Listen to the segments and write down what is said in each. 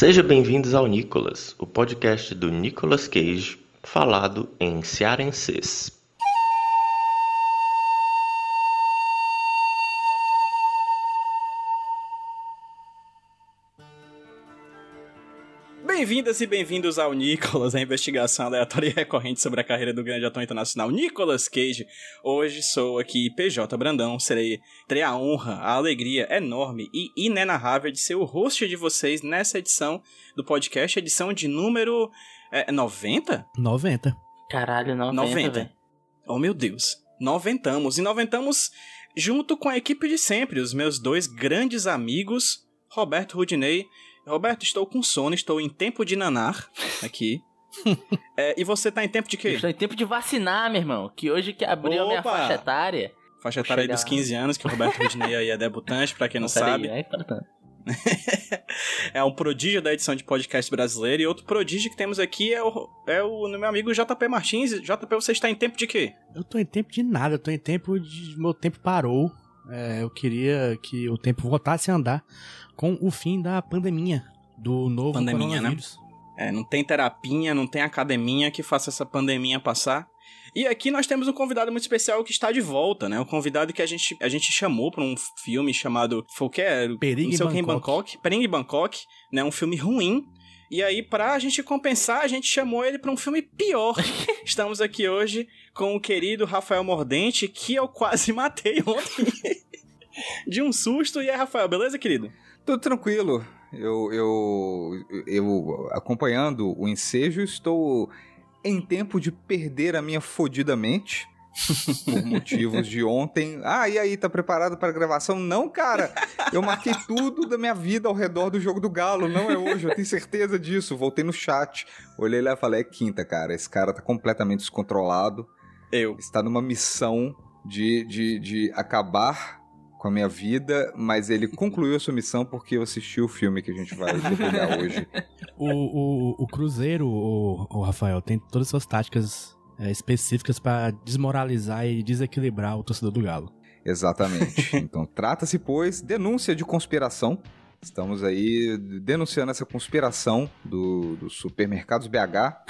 Sejam bem-vindos ao Nicolas, o podcast do Nicolas Cage, falado em cearenses. Bem-vindas e bem-vindos ao Nicolas, a investigação aleatória e recorrente sobre a carreira do grande ator internacional Nicolas Cage. Hoje sou aqui PJ Brandão, serei terei a honra, a alegria enorme e inenarrável de ser o host de vocês nessa edição do podcast, edição de número é, 90? 90. Caralho, 90, 90. velho. Oh meu Deus, noventamos e noventamos junto com a equipe de sempre, os meus dois grandes amigos, Roberto Rudinei. Roberto, estou com sono, estou em tempo de nanar aqui. É, e você tá em tempo de quê? Estou em tempo de vacinar, meu irmão. Que hoje que abriu a minha Opa! faixa etária. Faixa etária aí dos lá. 15 anos, que o Roberto Rudinei aí é debutante, pra quem não Peraí, sabe. é importante. é um prodígio da edição de podcast brasileiro. E outro prodígio que temos aqui é o, é o meu amigo JP Martins. JP, você está em tempo de quê? Eu tô em tempo de nada, eu tô em tempo de. Meu tempo parou. É, eu queria que o tempo voltasse a andar com o fim da pandemia. Do novo Pandeminha, né? coronavírus. É, não tem terapinha, não tem academia que faça essa pandemia passar. E aqui nós temos um convidado muito especial que está de volta, né? Um convidado que a gente, a gente chamou para um filme chamado. Foi o que? é? Não sei que em Bangkok. Bangkok. Bangkok, né? Um filme ruim. E aí, pra gente compensar, a gente chamou ele pra um filme pior. Estamos aqui hoje com o querido Rafael Mordente, que eu quase matei ontem. De um susto. E aí, Rafael, beleza, querido? Tudo tranquilo. Eu, eu, eu, acompanhando o ensejo, estou em tempo de perder a minha fodida mente. Por motivos de ontem. Ah, e aí, tá preparado para a gravação? Não, cara! Eu marquei tudo da minha vida ao redor do jogo do Galo. Não é hoje, eu tenho certeza disso. Voltei no chat, olhei lá e falei: é quinta, cara. Esse cara tá completamente descontrolado. Eu. Está numa missão de, de, de acabar com a minha vida, mas ele concluiu a sua missão porque eu assisti o filme que a gente vai detalhar hoje. O, o, o Cruzeiro, o, o Rafael, tem todas as suas táticas é, específicas pra desmoralizar e desequilibrar o torcedor do Galo. Exatamente. Então, trata-se, pois, denúncia de conspiração. Estamos aí denunciando essa conspiração do, do Supermercados BH,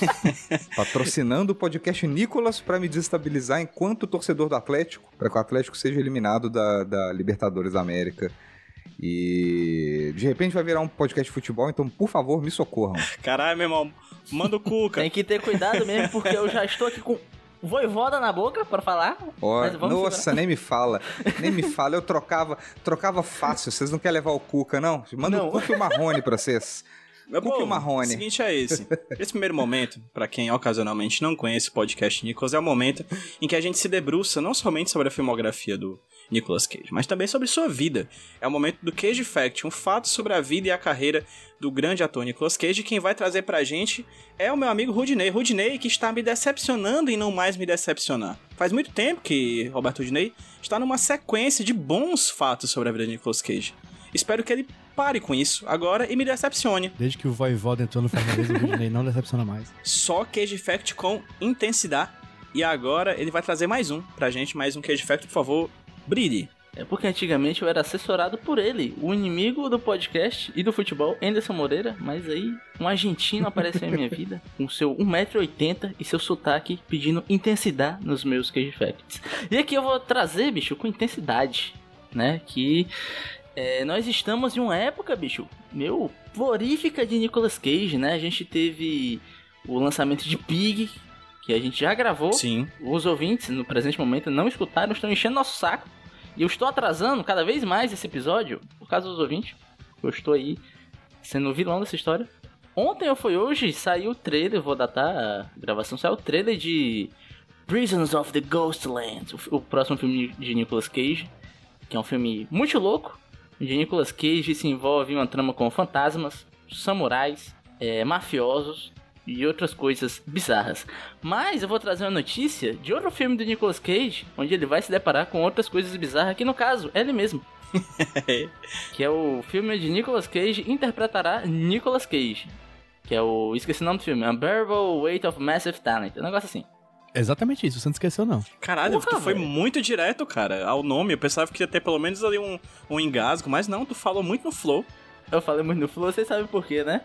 patrocinando o podcast Nicolas para me desestabilizar enquanto torcedor do Atlético, para que o Atlético seja eliminado da, da Libertadores da América. E de repente vai virar um podcast de futebol, então por favor me socorram. Caralho, meu irmão. Manda o Cuca. Tem que ter cuidado mesmo, porque eu já estou aqui com voivoda na boca pra falar. Vamos nossa, segurar. nem me fala, nem me fala. Eu trocava, trocava fácil. Vocês não querem levar o Cuca, não? Manda Não. o Cuca e o Marrone pra vocês. Meu Cuca e povo, Marrone. O seguinte é esse. Esse primeiro momento, pra quem ocasionalmente não conhece o podcast Nicolas, é o momento em que a gente se debruça não somente sobre a filmografia do Nicolas Cage, mas também sobre sua vida. É o momento do Cage Fact, um fato sobre a vida e a carreira do grande ator Nicolas Cage. Quem vai trazer pra gente é o meu amigo Rudinei. Rudinei que está me decepcionando e não mais me decepcionar. Faz muito tempo que Roberto Rudinei está numa sequência de bons fatos sobre a vida de Nicolas Cage. Espero que ele pare com isso agora e me decepcione. Desde que o Voivoda entrou no Fortaleza, o Rudinei não decepciona mais. só Cage Fact com intensidade. E agora ele vai trazer mais um pra gente, mais um Cage Fact, por favor, brilhe. É porque antigamente eu era assessorado por ele, o inimigo do podcast e do futebol, Anderson Moreira, mas aí um argentino apareceu em minha vida, com seu 1,80m e seu sotaque pedindo intensidade nos meus Cage Facts. E aqui eu vou trazer, bicho, com intensidade, né? Que é, nós estamos em uma época, bicho, meu, florífica de Nicolas Cage, né? A gente teve o lançamento de Pig, que a gente já gravou. Sim. Os ouvintes, no presente momento, não escutaram, estão enchendo nosso saco. E eu estou atrasando cada vez mais esse episódio, por causa dos ouvintes. Eu estou aí sendo o vilão dessa história. Ontem ou foi hoje, saiu o trailer, vou datar a gravação, saiu o trailer de Prisons of the Ghostlands, o, o próximo filme de Nicolas Cage, que é um filme muito louco, de Nicolas Cage se envolve em uma trama com fantasmas, samurais, é, mafiosos e outras coisas bizarras. Mas eu vou trazer uma notícia de outro filme do Nicolas Cage, onde ele vai se deparar com outras coisas bizarras, que no caso é ele mesmo. que é o filme de Nicolas Cage interpretará Nicolas Cage. Que é o. Esqueci o nome do filme. Unbearable Weight of Massive Talent. Um negócio assim. Exatamente isso, você não esqueceu, não. Caralho, Porra, tu foi velho. muito direto, cara, ao nome. Eu pensava que ia ter pelo menos ali um, um engasgo, mas não, tu falou muito no flow. Eu falei muito no Flow, vocês sabem por quê, né?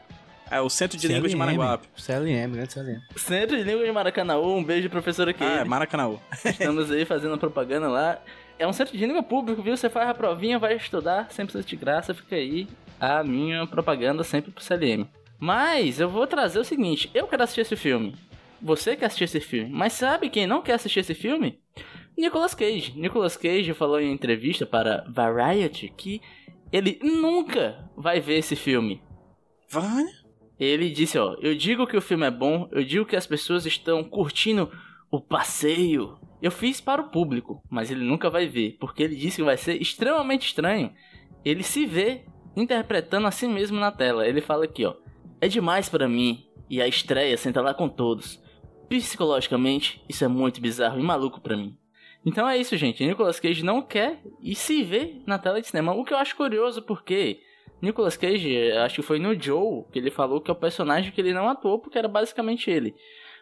É o Centro de Língua de Maranguape. CLM, grande CLM. Centro de Língua de Maracanã, um beijo, professora Ah, Keire. é Maracanã. Estamos aí fazendo propaganda lá. É um centro de língua público, viu? Você faz a provinha, vai estudar, sem precisar de graça, fica aí a minha propaganda sempre pro CLM. Mas eu vou trazer o seguinte: eu quero assistir esse filme. Você quer assistir esse filme. Mas sabe quem não quer assistir esse filme? Nicolas Cage. Nicolas Cage falou em entrevista para Variety que ele nunca vai ver esse filme. Vai. Ele disse, ó, eu digo que o filme é bom, eu digo que as pessoas estão curtindo o passeio. Eu fiz para o público, mas ele nunca vai ver, porque ele disse que vai ser extremamente estranho. Ele se vê interpretando a si mesmo na tela. Ele fala aqui, ó, é demais para mim e a estreia senta lá com todos. Psicologicamente, isso é muito bizarro e maluco para mim. Então é isso, gente. Nicolas Cage não quer e se vê na tela de cinema. O que eu acho curioso, porque Nicolas Cage, acho que foi no Joe que ele falou que é o personagem que ele não atuou, porque era basicamente ele.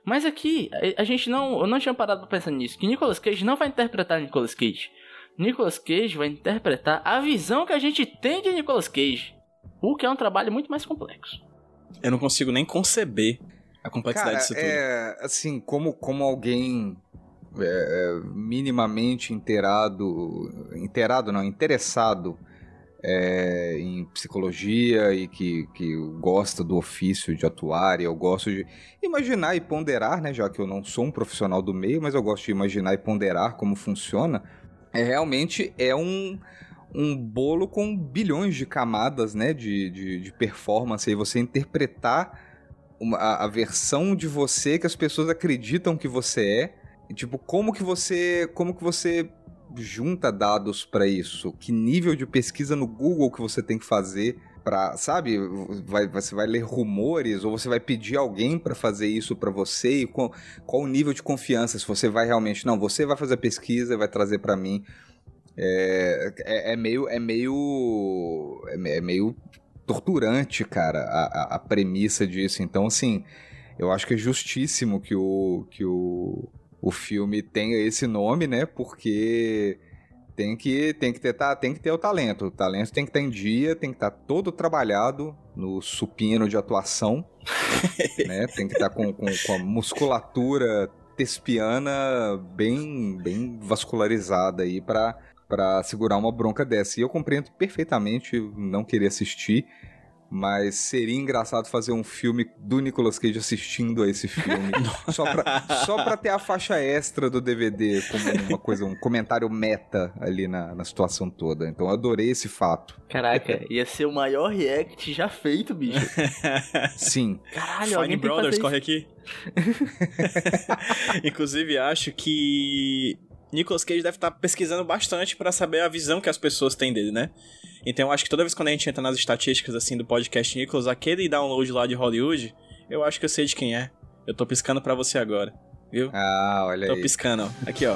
Mas aqui, a, a gente não. Eu não tinha parado pra pensar nisso. Que Nicolas Cage não vai interpretar Nicolas Cage. Nicolas Cage vai interpretar a visão que a gente tem de Nicolas Cage. O que é um trabalho muito mais complexo. Eu não consigo nem conceber a complexidade Cara, disso tudo. é assim, como, como alguém é, é, minimamente inteirado, inteirado não, interessado é, em psicologia e que, que gosta do ofício de atuar, e eu gosto de imaginar e ponderar, né, já que eu não sou um profissional do meio, mas eu gosto de imaginar e ponderar como funciona, é realmente é um um bolo com bilhões de camadas, né, de, de, de performance, e você interpretar uma- a, a versão de você que as pessoas acreditam que você é, e, tipo, como que você, como que você junta dados pra isso? Que nível de pesquisa no Google que você tem que fazer para, sabe, vai, você vai ler rumores ou você vai pedir alguém pra fazer isso pra você e qual, qual o nível de confiança se você vai realmente, não, você vai fazer a pesquisa e vai trazer pra mim. É, é, é meio é meio é é meio torturante, cara, a, a- a premissa disso. Então, assim, eu acho que é justíssimo que o, que o, o filme tenha esse nome, né? Porque tem que, tem, que ter, tá, tem que ter o talento. O talento tem que estar em dia, tem que estar todo trabalhado no supino de atuação, né? Tem que estar com, com, com a musculatura tespiana bem, bem vascularizada aí pra para segurar uma bronca dessa. E eu compreendo perfeitamente não querer assistir, mas seria engraçado fazer um filme do Nicolas Cage assistindo a esse filme, só pra, só pra ter a faixa extra do DVD como uma coisa, um comentário meta ali na, na situação toda. Então eu adorei esse fato. Caraca, ia ser o maior react já feito, bicho. Sim. Caralho, Fine alguém tem que Brothers, fazer corre aqui. Inclusive, acho que Nicolas Cage deve estar pesquisando bastante pra saber a visão que as pessoas têm dele, né? Então, eu acho que toda vez quando a gente entra nas estatísticas assim do podcast Nicolas, aquele download lá de Hollywood, eu acho que eu sei de quem é. Eu tô piscando pra você agora, viu? Ah, olha Tô aí. piscando, ó. Aqui, ó.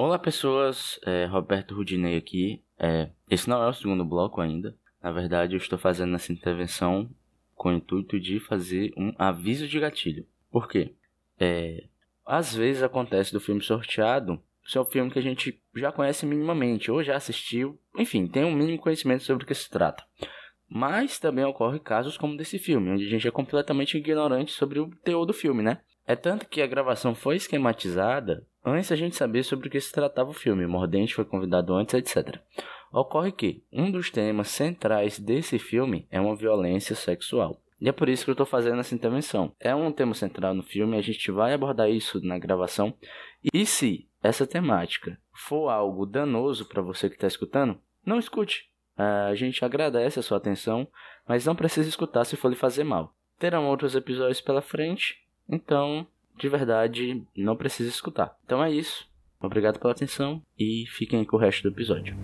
Olá pessoas, é, Roberto Rudinei aqui. É, esse não é o segundo bloco ainda. Na verdade, eu estou fazendo essa intervenção com o intuito de fazer um aviso de gatilho. Por quê? É, às vezes acontece do filme sorteado ser um filme que a gente já conhece minimamente ou já assistiu, enfim, tem um mínimo conhecimento sobre o que se trata. Mas também ocorre casos como desse filme, onde a gente é completamente ignorante sobre o teor do filme, né? É tanto que a gravação foi esquematizada antes da gente saber sobre o que se tratava o filme. Mordente foi convidado antes, etc. Ocorre que um dos temas centrais desse filme é uma violência sexual. E é por isso que eu estou fazendo essa intervenção. É um tema central no filme, a gente vai abordar isso na gravação. E se essa temática for algo danoso para você que está escutando, não escute. A gente agradece a sua atenção, mas não precisa escutar se for lhe fazer mal. Terão outros episódios pela frente, então, de verdade, não precisa escutar. Então é isso. Obrigado pela atenção e fiquem com o resto do episódio.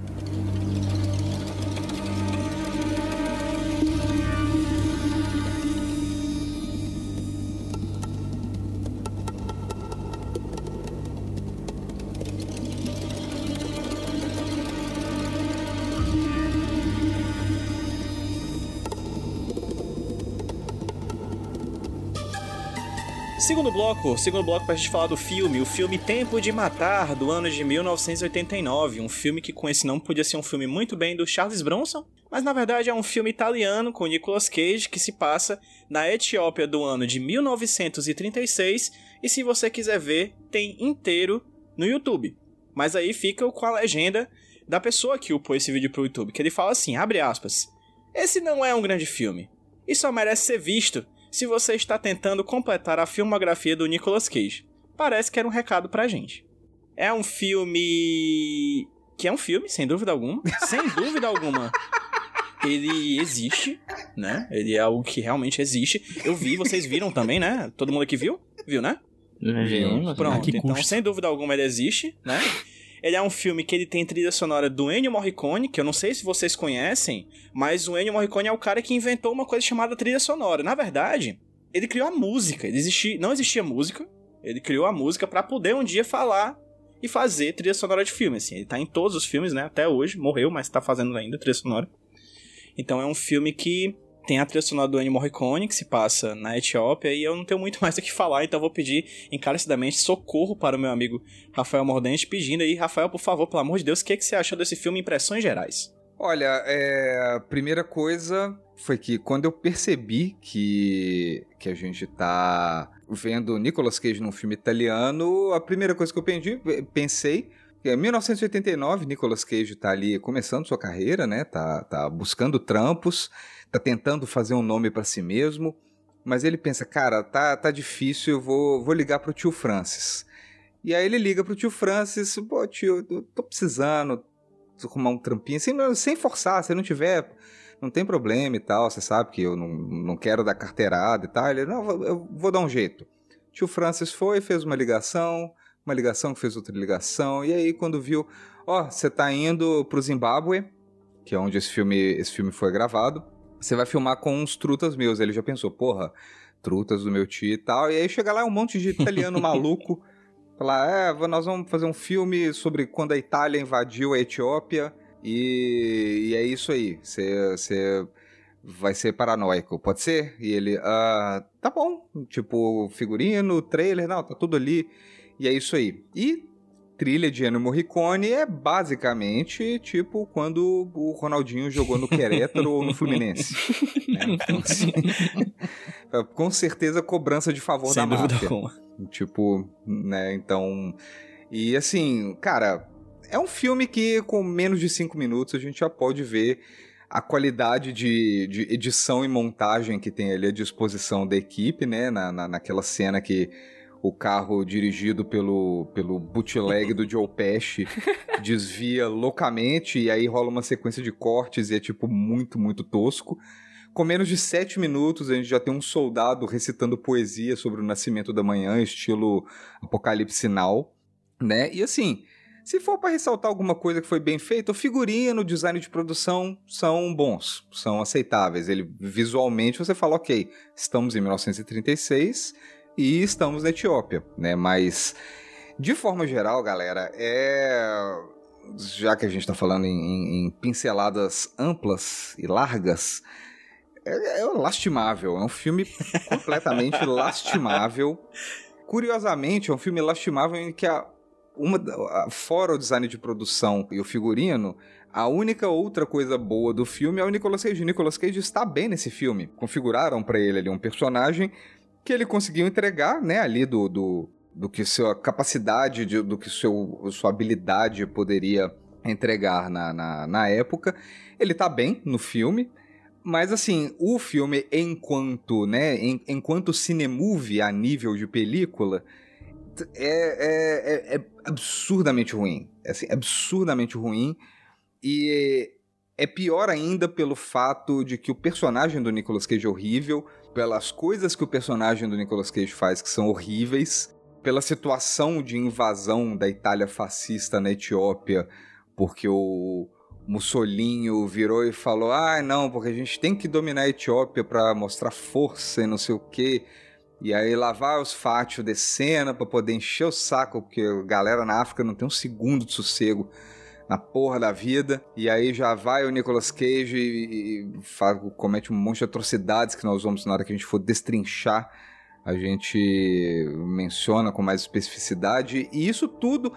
Segundo bloco, segundo bloco pra gente falar do filme, o filme Tempo de Matar, do ano de 1989, um filme que com esse nome podia ser um filme muito bem do Charles Bronson, mas na verdade é um filme italiano com Nicolas Cage que se passa na Etiópia do ano de 1936, e se você quiser ver, tem inteiro no YouTube. Mas aí fica com a legenda da pessoa que upou esse vídeo pro YouTube, que ele fala assim, abre aspas, esse não é um grande filme, e só merece ser visto se você está tentando completar a filmografia do Nicolas Cage. Parece que era um recado pra gente. É um filme. que é um filme, sem dúvida alguma. sem dúvida alguma. Ele existe, né? Ele é algo que realmente existe. Eu vi, vocês viram também, né? Todo mundo aqui viu? Viu, né? Vimos. Pronto, que então custa. sem dúvida alguma ele existe, né? Ele é um filme que ele tem trilha sonora do Ennio Morricone, que eu não sei se vocês conhecem, mas o Ennio Morricone é o cara que inventou uma coisa chamada trilha sonora. Na verdade, ele criou a música. Existia, não existia música, ele criou a música pra poder um dia falar e fazer trilha sonora de filme. Assim, ele tá em todos os filmes, né? Até hoje, morreu, mas tá fazendo ainda trilha sonora. Então é um filme que tem a trilha sonora do Ennio Morricone, que se passa na Etiópia, e eu não tenho muito mais o que falar, então vou pedir encarecidamente socorro para o meu amigo Rafael Mordente, pedindo aí, Rafael, por favor, pelo amor de Deus, o que, que você achou desse filme, impressões gerais? Olha, é, a primeira coisa foi que quando eu percebi que, que a gente tá vendo Nicolas Cage num filme italiano, a primeira coisa que eu pensei em 1989, Nicolas Cage tá ali começando sua carreira, né? Tá, tá buscando trampos, tá tentando fazer um nome para si mesmo, mas ele pensa, cara, tá, tá difícil, eu vou, vou ligar pro tio Francis. E aí ele liga pro tio Francis, pô, tio, eu tô precisando arrumar um trampinho, sem, sem forçar, se não tiver, não tem problema e tal, você sabe que eu não, não quero dar carteirada e tal. Ele, não, eu vou dar um jeito. Tio Francis foi, fez uma ligação, uma ligação que fez outra ligação, e aí quando viu, ó, você tá indo pro Zimbábue, que é onde esse filme, esse filme foi gravado, você vai filmar com uns trutas meus. Ele já pensou, porra, trutas do meu tio e tal, e aí chega lá um monte de italiano maluco, falar, é, nós vamos fazer um filme sobre quando a Itália invadiu a Etiópia, e, e é isso aí, você vai ser paranoico, pode ser? E ele, ah, tá bom, tipo, figurino, trailer, não, tá tudo ali, e é isso aí. E trilha de Ennio Morricone é basicamente tipo quando o Ronaldinho jogou no Querétaro ou no Fluminense. né? Então, assim, com certeza cobrança de favor Sem da máfia. alguma. Tipo, né, então... E assim, cara, é um filme que com menos de cinco minutos a gente já pode ver a qualidade de, de edição e montagem que tem ali à disposição da equipe, né, na, na, naquela cena que o carro dirigido pelo, pelo bootleg do Joe Pesci desvia loucamente e aí rola uma sequência de cortes e é tipo muito, muito tosco. Com menos de sete minutos a gente já tem um soldado recitando poesia sobre o nascimento da manhã, estilo Apocalipse Sinal, né? E assim, se for para ressaltar alguma coisa que foi bem feita, o figurino, o design de produção são bons, são aceitáveis. Ele visualmente você fala, ok, estamos em 1936 e estamos na Etiópia, né? Mas de forma geral, galera, é já que a gente tá falando em, em- pinceladas amplas e largas, é, é lastimável. É um filme completamente lastimável. Curiosamente, é um filme lastimável em que a, uma, fora o design de produção e o figurino, a única outra coisa boa do filme é o Nicolas Cage. O Nicolas Cage está bem nesse filme. Configuraram para ele ali um personagem que ele conseguiu entregar, né, ali do, do, do que sua capacidade, de- do que seu, sua habilidade poderia entregar na, na, na época. Ele tá bem no filme, mas assim, o filme enquanto, né, en- enquanto cinemovie a nível de película, é, é, é absurdamente ruim. É assim, absurdamente ruim. E é pior ainda pelo fato de que o personagem do Nicolas Cage é horrível, pelas coisas que o personagem do Nicolas Cage faz que são horríveis, pela situação de invasão da Itália fascista na Etiópia, porque o Mussolinho virou e falou: "Ah, não, porque a gente tem que dominar a Etiópia para mostrar força e não sei o quê". E aí lá vai os fátios de cena para poder encher o saco, porque a galera na África não tem um segundo de sossego na porra da vida. E aí já vai o Nicolas Cage e, e faz, comete um monte de atrocidades que nós vamos, na hora que a gente for destrinchar, a gente menciona com mais especificidade. E isso tudo,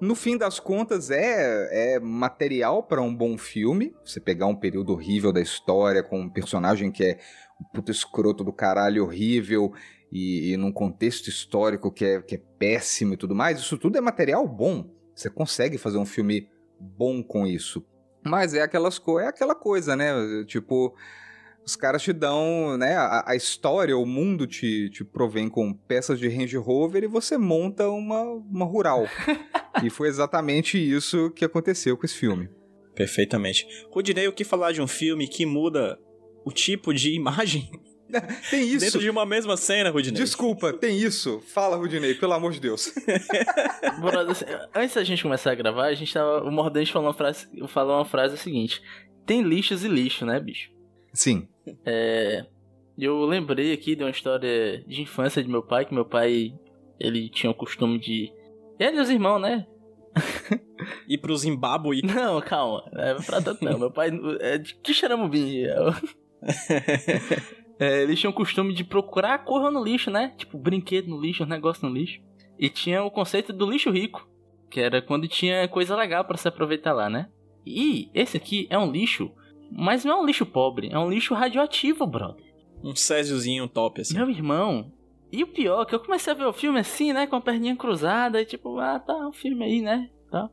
no fim das contas, é, é material para um bom filme. Você pegar um período horrível da história com um personagem que é um puto escroto do caralho horrível. E, e num contexto histórico que é, que é péssimo e tudo mais, isso tudo é material bom. Você consegue fazer um filme bom com isso. Mas é aquelas co é aquela coisa, né? Tipo, os caras te dão, né? A, a, história, o mundo te, te provém com peças de Range Rover e você monta uma, uma rural. e foi exatamente isso que aconteceu com esse filme. Perfeitamente. Rudinei, o que falar de um filme que muda o tipo de imagem tem isso. Dentro de uma mesma cena, Rudinei. Desculpa, tem isso. Fala, Rudinei, pelo amor de Deus. Assim, antes da gente começar a gravar, a gente tava. O Mordente falou uma frase, falou uma frase seguinte: tem lixos e lixo, né, bicho? Sim. É. Eu lembrei aqui de uma história de infância de meu pai, que meu pai ele tinha o costume de. Ele e os irmãos, né? Ir pro Zimbábue? Não, calma. É pra tanto não. Meu pai é de Quixaramubim. É, eles tinham o costume de procurar coisa no lixo, né? Tipo, brinquedo no lixo, negócio no lixo. E tinha o conceito do lixo rico, que era quando tinha coisa legal para se aproveitar lá, né? E esse aqui é um lixo, mas não é um lixo pobre, é um lixo radioativo, brother. Um césiozinho top, assim. Meu irmão. E o pior, que eu comecei a ver o filme assim, né? Com a perninha cruzada, e tipo, ah, tá, um filme aí, né? Tá.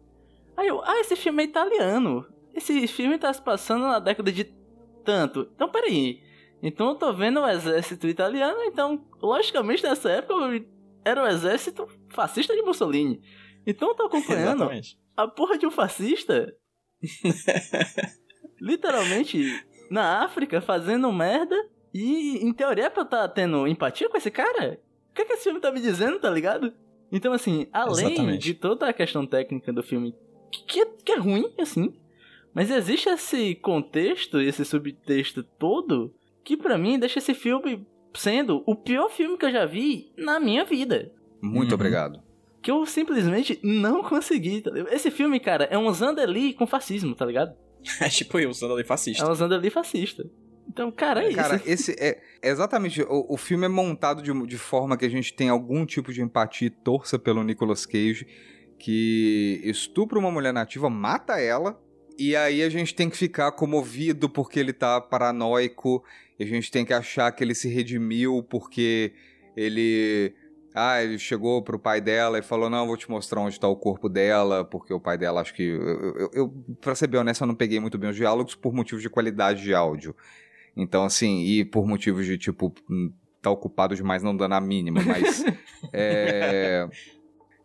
Aí eu, ah, esse filme é italiano. Esse filme tá se passando na década de tanto. Então, peraí. Então eu tô vendo o exército italiano, então, logicamente, nessa época era o exército fascista de Mussolini. Então eu tô acompanhando Exatamente. a porra de um fascista. literalmente na África fazendo merda. E em teoria é pra eu tá tendo empatia com esse cara? O que, é que esse filme tá me dizendo, tá ligado? Então, assim, além Exatamente. de toda a questão técnica do filme, que é, que é ruim, assim, mas existe esse contexto, esse subtexto todo que para mim deixa esse filme sendo o pior filme que eu já vi na minha vida. Muito uhum. obrigado. Que eu simplesmente não consegui, tá ligado? Esse filme, cara, é um Zandali com fascismo, tá ligado? É tipo eu, um Zandali fascista. É um Zandali fascista. Então, cara, é, isso. Cara, esse é, é exatamente. O, o filme é montado de, de forma que a gente tem algum tipo de empatia e torça pelo Nicolas Cage, que estupra uma mulher nativa, mata ela, e aí a gente tem que ficar comovido porque ele tá paranoico e a gente tem que achar que ele se redimiu porque ele. Ah, ele chegou pro pai dela e falou: Não, vou te mostrar onde tá o corpo dela, porque o pai dela, acho que. Eu, eu, eu, pra ser bem honesto, eu não peguei muito bem os diálogos por motivos de qualidade de áudio. Então, assim, e por motivos de, tipo, hum, tá ocupado demais, não dando a mínima, mas. é.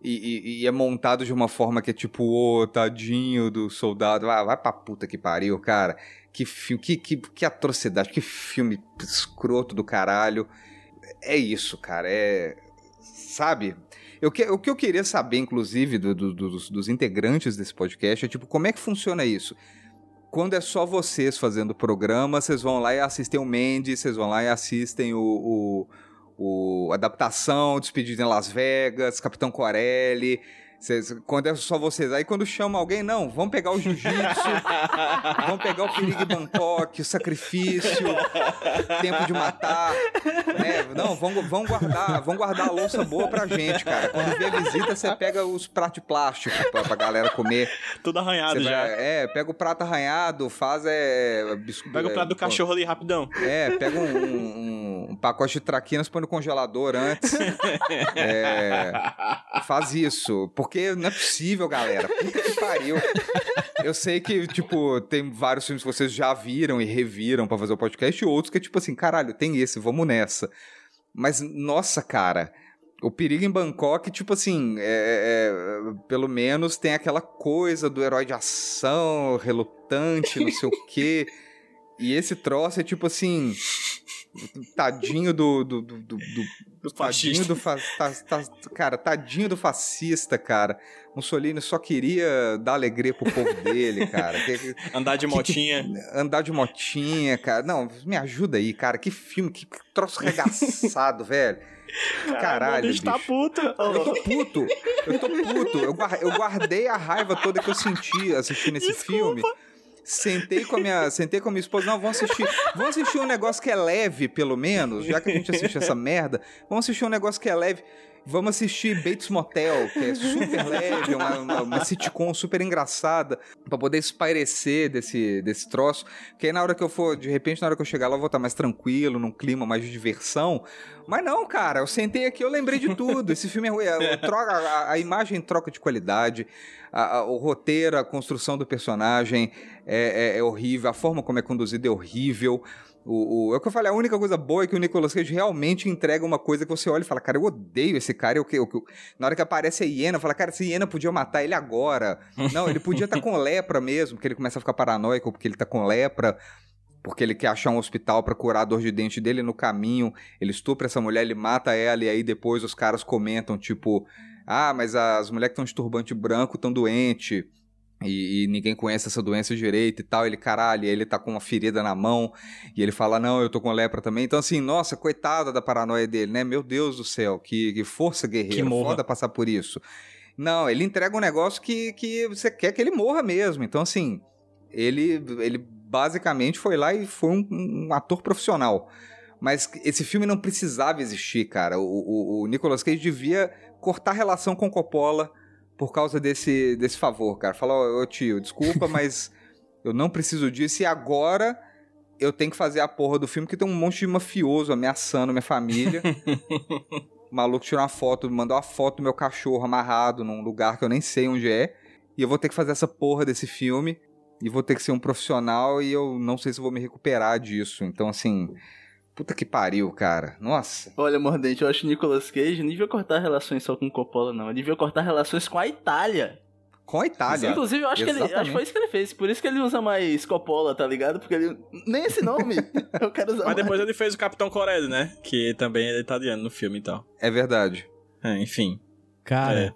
E, e, e, é montado de uma forma que é tipo, ô, oh, tadinho do soldado. Ah, vai pra puta que pariu, cara. Que filme, que, que, que atrocidade, que filme escroto do caralho. É isso, cara, é. Sabe? Eu que, o que eu queria saber, inclusive, do, do, dos, dos integrantes desse podcast é tipo, como é que funciona isso? Quando é só vocês fazendo o programa, vocês vão lá e assistem o Mendes, vocês vão lá e assistem o, o, o Adaptação, Despedida em Las Vegas, Capitão Corelli, Cês, quando é só vocês. Aí quando chama alguém, não, vamos pegar o jiu-jitsu, vamos pegar o perigo Bangkok, o sacrifício, tempo de matar. Né? Não, vamos, vamos guardar, vamos guardar a louça boa pra gente, cara. Quando vier visita, você pega os pratos de plástico pra, pra galera comer. Tudo arranhado já. é, pega o prato arranhado, faz é. Bisco, pega o prato do cachorro ali rapidão. É, pega um, um, um pacote de traquinas, põe no congelador antes. É, faz isso. Porque não é possível, galera. Puta que pariu. Eu sei que, tipo, tem vários filmes que vocês já viram e reviram para fazer o podcast, e outros que é tipo assim, caralho, tem esse, vamos nessa. Mas, nossa, cara, O perigo em Bangkok, tipo assim, é, é, pelo menos tem aquela coisa do herói de ação, relutante, não sei o quê. E esse troço é tipo assim. Tadinho do. do, do, do, do tadinho do. Fa, ta, ta, cara, tadinho do fascista, cara. Mussolini só queria dar alegria pro povo dele, cara. andar de motinha. Que, que, andar de motinha, cara. Não, me ajuda aí, cara. Que filme, que troço regaçado, velho. Caralho, bicho. tá puto. Eu tô puto. Eu tô puto. Eu, eu guardei a raiva toda que eu senti assistindo esse Desculpa. filme. Sentei com a minha, sentei com a minha esposa, não, vamos assistir, vamos assistir um negócio que é leve, pelo menos, já que a gente assiste essa merda, vamos assistir um negócio que é leve. Vamos assistir Bates Motel, que é super leve, uma, uma, uma sitcom super engraçada, pra poder espairecer desse, desse troço. Que aí na hora que eu for, de repente, na hora que eu chegar lá, eu vou estar mais tranquilo, num clima mais de diversão. Mas não, cara, eu sentei aqui, eu lembrei de tudo. Esse filme é ruim. A, troca, a, a imagem troca de qualidade, a, a, o roteiro, a construção do personagem é, é, é horrível, a forma como é conduzido é horrível. O, o, é o que eu falei, a única coisa boa é que o Nicolas Cage realmente entrega uma coisa que você olha e fala, cara, eu odeio esse cara. Eu, eu, eu, na hora que aparece a hiena, fala, cara, essa hiena podia matar ele agora. Não, ele podia estar tá com lepra mesmo, porque ele começa a ficar paranoico porque ele tá com lepra. Porque ele quer achar um hospital para curar a dor de dente dele no caminho. Ele estupra essa mulher, ele mata ela, e aí depois os caras comentam, tipo, ah, mas as mulheres que estão de turbante branco estão doentes. E, e, ninguém conhece essa doença direito e tal. Ele, caralho, ele tá com uma ferida na mão. E ele fala, não, eu tô com lepra também. Então, assim, nossa, coitada da paranoia dele, né? Meu Deus do céu, que, que força guerreira. Que foda passar por isso. Não, ele entrega um negócio que, que você quer que ele morra mesmo. Então, assim, ele, ele basicamente foi lá e foi um, um ator profissional. Mas esse filme não precisava existir, cara. O, o, o Nicolas Cage devia cortar relação com Coppola por causa desse, desse favor, cara. Fala, ô tio, desculpa, mas eu não preciso disso e agora eu tenho que fazer a porra do filme que tem um monte de mafioso ameaçando minha família. o maluco tirou uma foto, mandou uma foto do meu cachorro amarrado num lugar que eu nem sei onde é. E eu vou ter que fazer essa porra desse filme. E vou ter que ser um profissional e eu não sei se vou me recuperar disso. Então, assim, Puta que pariu, cara. Nossa. Olha, Mordente, eu acho que Nicolas Cage não devia cortar relações só com Coppola, não. Ele devia cortar relações com a Itália. Com a Itália. Inclusive, eu acho Exatamente. que ele. Acho que foi isso que ele fez. Por isso que ele usa mais Coppola, tá ligado? Porque ele. Nem esse nome. eu quero usar. Mas mais. depois ele fez o Capitão Coreia, né? Que também é italiano no filme e tal. É verdade. É, enfim. Cara. É.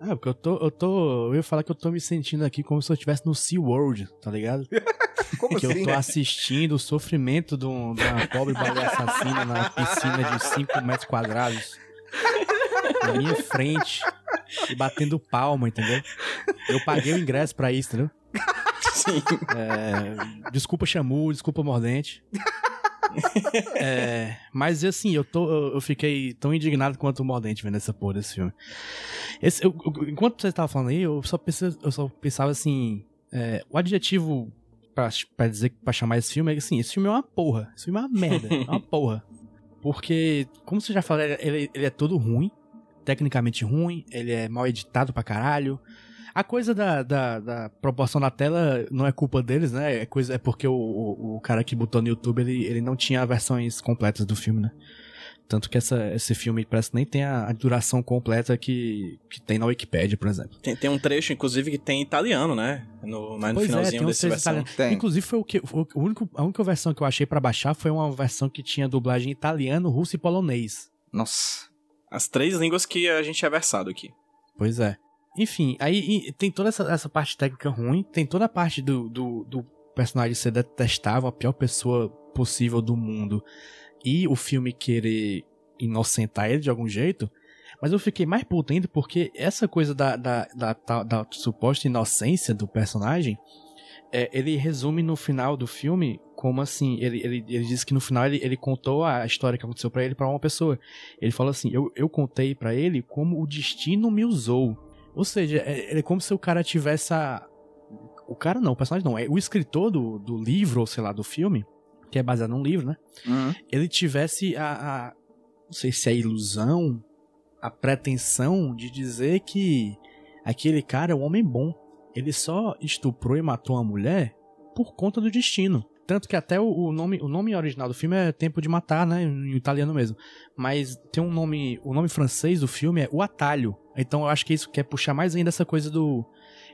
Ah, porque eu tô, eu tô. Eu ia falar que eu tô me sentindo aqui como se eu estivesse no SeaWorld, tá ligado? Como que assim? eu tô assistindo o sofrimento de, um, de uma pobre baleia assassina na piscina de 5 metros quadrados. Na minha frente. E batendo palma, entendeu? Eu paguei o ingresso pra isso, entendeu? Sim. É, desculpa, Chamu, desculpa, Mordente. É, mas assim, eu, tô, eu fiquei tão indignado quanto o Mordente vendo essa porra desse filme. Esse, eu, eu, enquanto você tava falando aí, eu só, pensei, eu só pensava assim: é, o adjetivo pra, pra dizer, pra chamar esse filme é assim: esse filme é uma porra. Esse filme é uma merda. é uma porra. Porque, como você já falou, ele, ele é todo ruim. Tecnicamente ruim, ele é mal editado pra caralho. A coisa da, da, da, proporção da tela não é culpa deles, né? É, coisa, é porque o, o, o, cara que botou no YouTube, ele, ele não tinha versões completas do filme, né? Tanto que essa, esse filme parece que nem tem a, a duração completa que, que tem na Wikipedia, por exemplo. Tem, tem um trecho, inclusive, que tem italiano, né? No, no pois finalzinho é, dessa versão. Tem. Inclusive, foi o que. O, o único, a única versão que eu achei para baixar foi uma versão que tinha dublagem italiano, russo e polonês. Nossa. As três línguas que a gente é versado aqui. Pois é. Enfim, aí tem toda essa, essa parte técnica ruim, tem toda a parte do, do, do personagem ser detestável, a pior pessoa possível do mundo, e o filme querer inocentar ele de algum jeito. Mas eu fiquei mais puto ainda porque essa coisa da, da, da, da, da suposta inocência do personagem, é, ele resume no final do filme como assim, ele, ele, ele diz que no final ele, ele contou a história que aconteceu para ele para uma pessoa. Ele falou assim, eu, eu contei para ele como o destino me usou. Ou seja, é, é como se o cara tivesse a... O cara não, o personagem não. É o escritor do, do livro, ou sei lá, do filme, que é baseado num livro, né? Uhum. Ele tivesse a, a. Não sei se é a ilusão, a pretensão de dizer que aquele cara é um homem bom. Ele só estuprou e matou uma mulher por conta do destino. Tanto que até o, o nome, o nome original do filme é Tempo de Matar, né? Em italiano mesmo. Mas tem um nome. O nome francês do filme é O Atalho. Então eu acho que isso quer puxar mais ainda essa coisa do.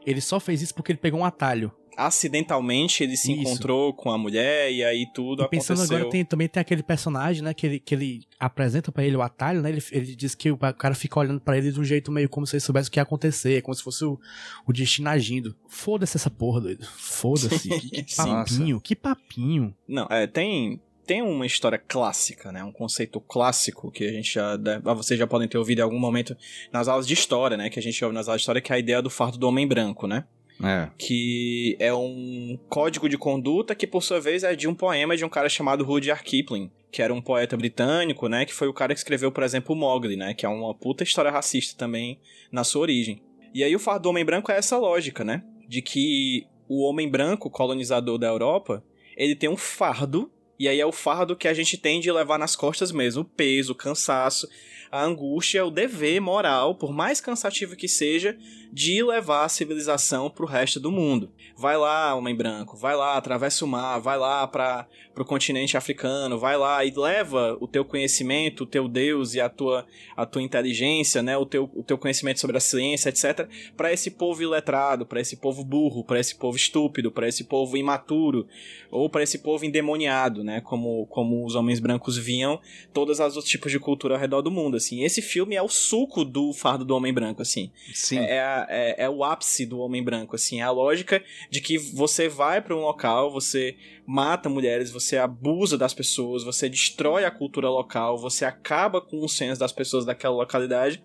Ele só fez isso porque ele pegou um atalho acidentalmente ele se Isso. encontrou com a mulher e aí tudo E pensando aconteceu. agora, tem, também tem aquele personagem, né, que ele, que ele apresenta pra ele o atalho, né, ele, ele diz que o cara fica olhando pra ele de um jeito meio como se ele soubesse o que ia acontecer, como se fosse o, o destino agindo. Foda-se essa porra, doido. Foda-se. que, papinho, que papinho. Não, é, tem tem uma história clássica, né? Um conceito clássico que a gente já deve, ah, vocês já podem ter ouvido em algum momento nas aulas de história, né? Que a gente ouve nas aulas de história que é a ideia do fardo do homem branco, né? É. que é um código de conduta que, por sua vez, é de um poema de um cara chamado Rudyard Kipling, que era um poeta britânico, né, que foi o cara que escreveu, por exemplo, o Mowgli, né, que é uma puta história racista também na sua origem. E aí o fardo do homem branco é essa lógica, né, de que o homem branco, colonizador da Europa, ele tem um fardo, e aí é o fardo que a gente tem de levar nas costas mesmo, o peso, o cansaço, a angústia, o dever moral, por mais cansativo que seja, de levar a civilização pro resto do mundo. Vai lá, homem branco, vai lá, atravessa o mar, vai lá para pro continente africano, vai lá e leva o teu conhecimento, o teu Deus e a tua, a tua inteligência, né, o teu, o teu conhecimento sobre a ciência, etc, para esse povo iletrado, para esse povo burro, para esse povo estúpido, para esse povo imaturo, ou para esse povo endemoniado, né, como, como os homens brancos viam todos os outros tipos de cultura ao redor do mundo, assim. Esse filme é o suco do fardo do homem branco, assim. Sim. É, a- é, é o ápice do homem branco, assim. É a lógica de que você vai pra um local, você mata mulheres, você abusa das pessoas, você destrói a cultura local, você acaba com o senso das pessoas daquela localidade,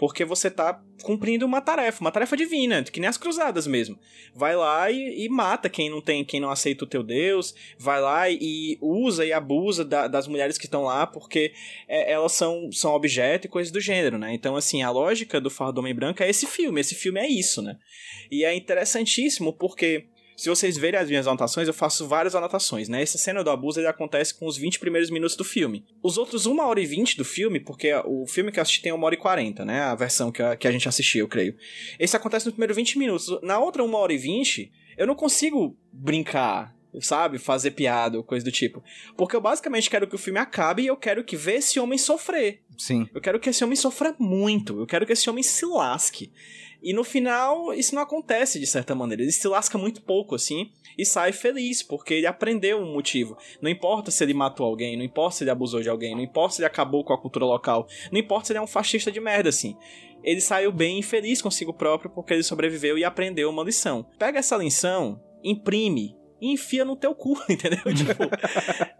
porque você tá cumprindo uma tarefa, uma tarefa divina, que nem as cruzadas mesmo. Vai lá e, e mata quem não tem, quem não aceita o teu Deus, vai lá e usa e abusa da- das mulheres que estão lá, porque é, elas são, são objeto e coisas do gênero, né? Então, assim, a lógica do Fardo do Homem Branco é esse filme. Esse filme é isso, né? E é interessantíssimo porque, se vocês verem as minhas anotações, eu faço várias anotações, né? Essa cena do abuso ele acontece com os 20 primeiros minutos do filme. Os outros 1 hora e 20 do filme, porque o filme que eu assisti tem 1 hora e 40, né? A versão que a, que a gente assistiu, eu creio. Esse acontece no primeiro 20 minutos. Na outra 1 hora e 20, eu não consigo brincar. Sabe? Fazer piada ou coisa do tipo. Porque eu basicamente quero que o filme acabe e eu quero que ver esse homem sofrer. Sim. Eu quero que esse homem sofra muito. Eu quero que esse homem se lasque. E no final, isso não acontece de certa maneira. Ele se lasca muito pouco, assim, e sai feliz, porque ele aprendeu um motivo. Não importa se ele matou alguém, não importa se ele abusou de alguém, não importa se ele acabou com a cultura local, não importa se ele é um fascista de merda, assim. Ele saiu bem e feliz consigo próprio porque ele sobreviveu e aprendeu uma lição. Pega essa lição, imprime e enfia no teu cu, entendeu? Tipo,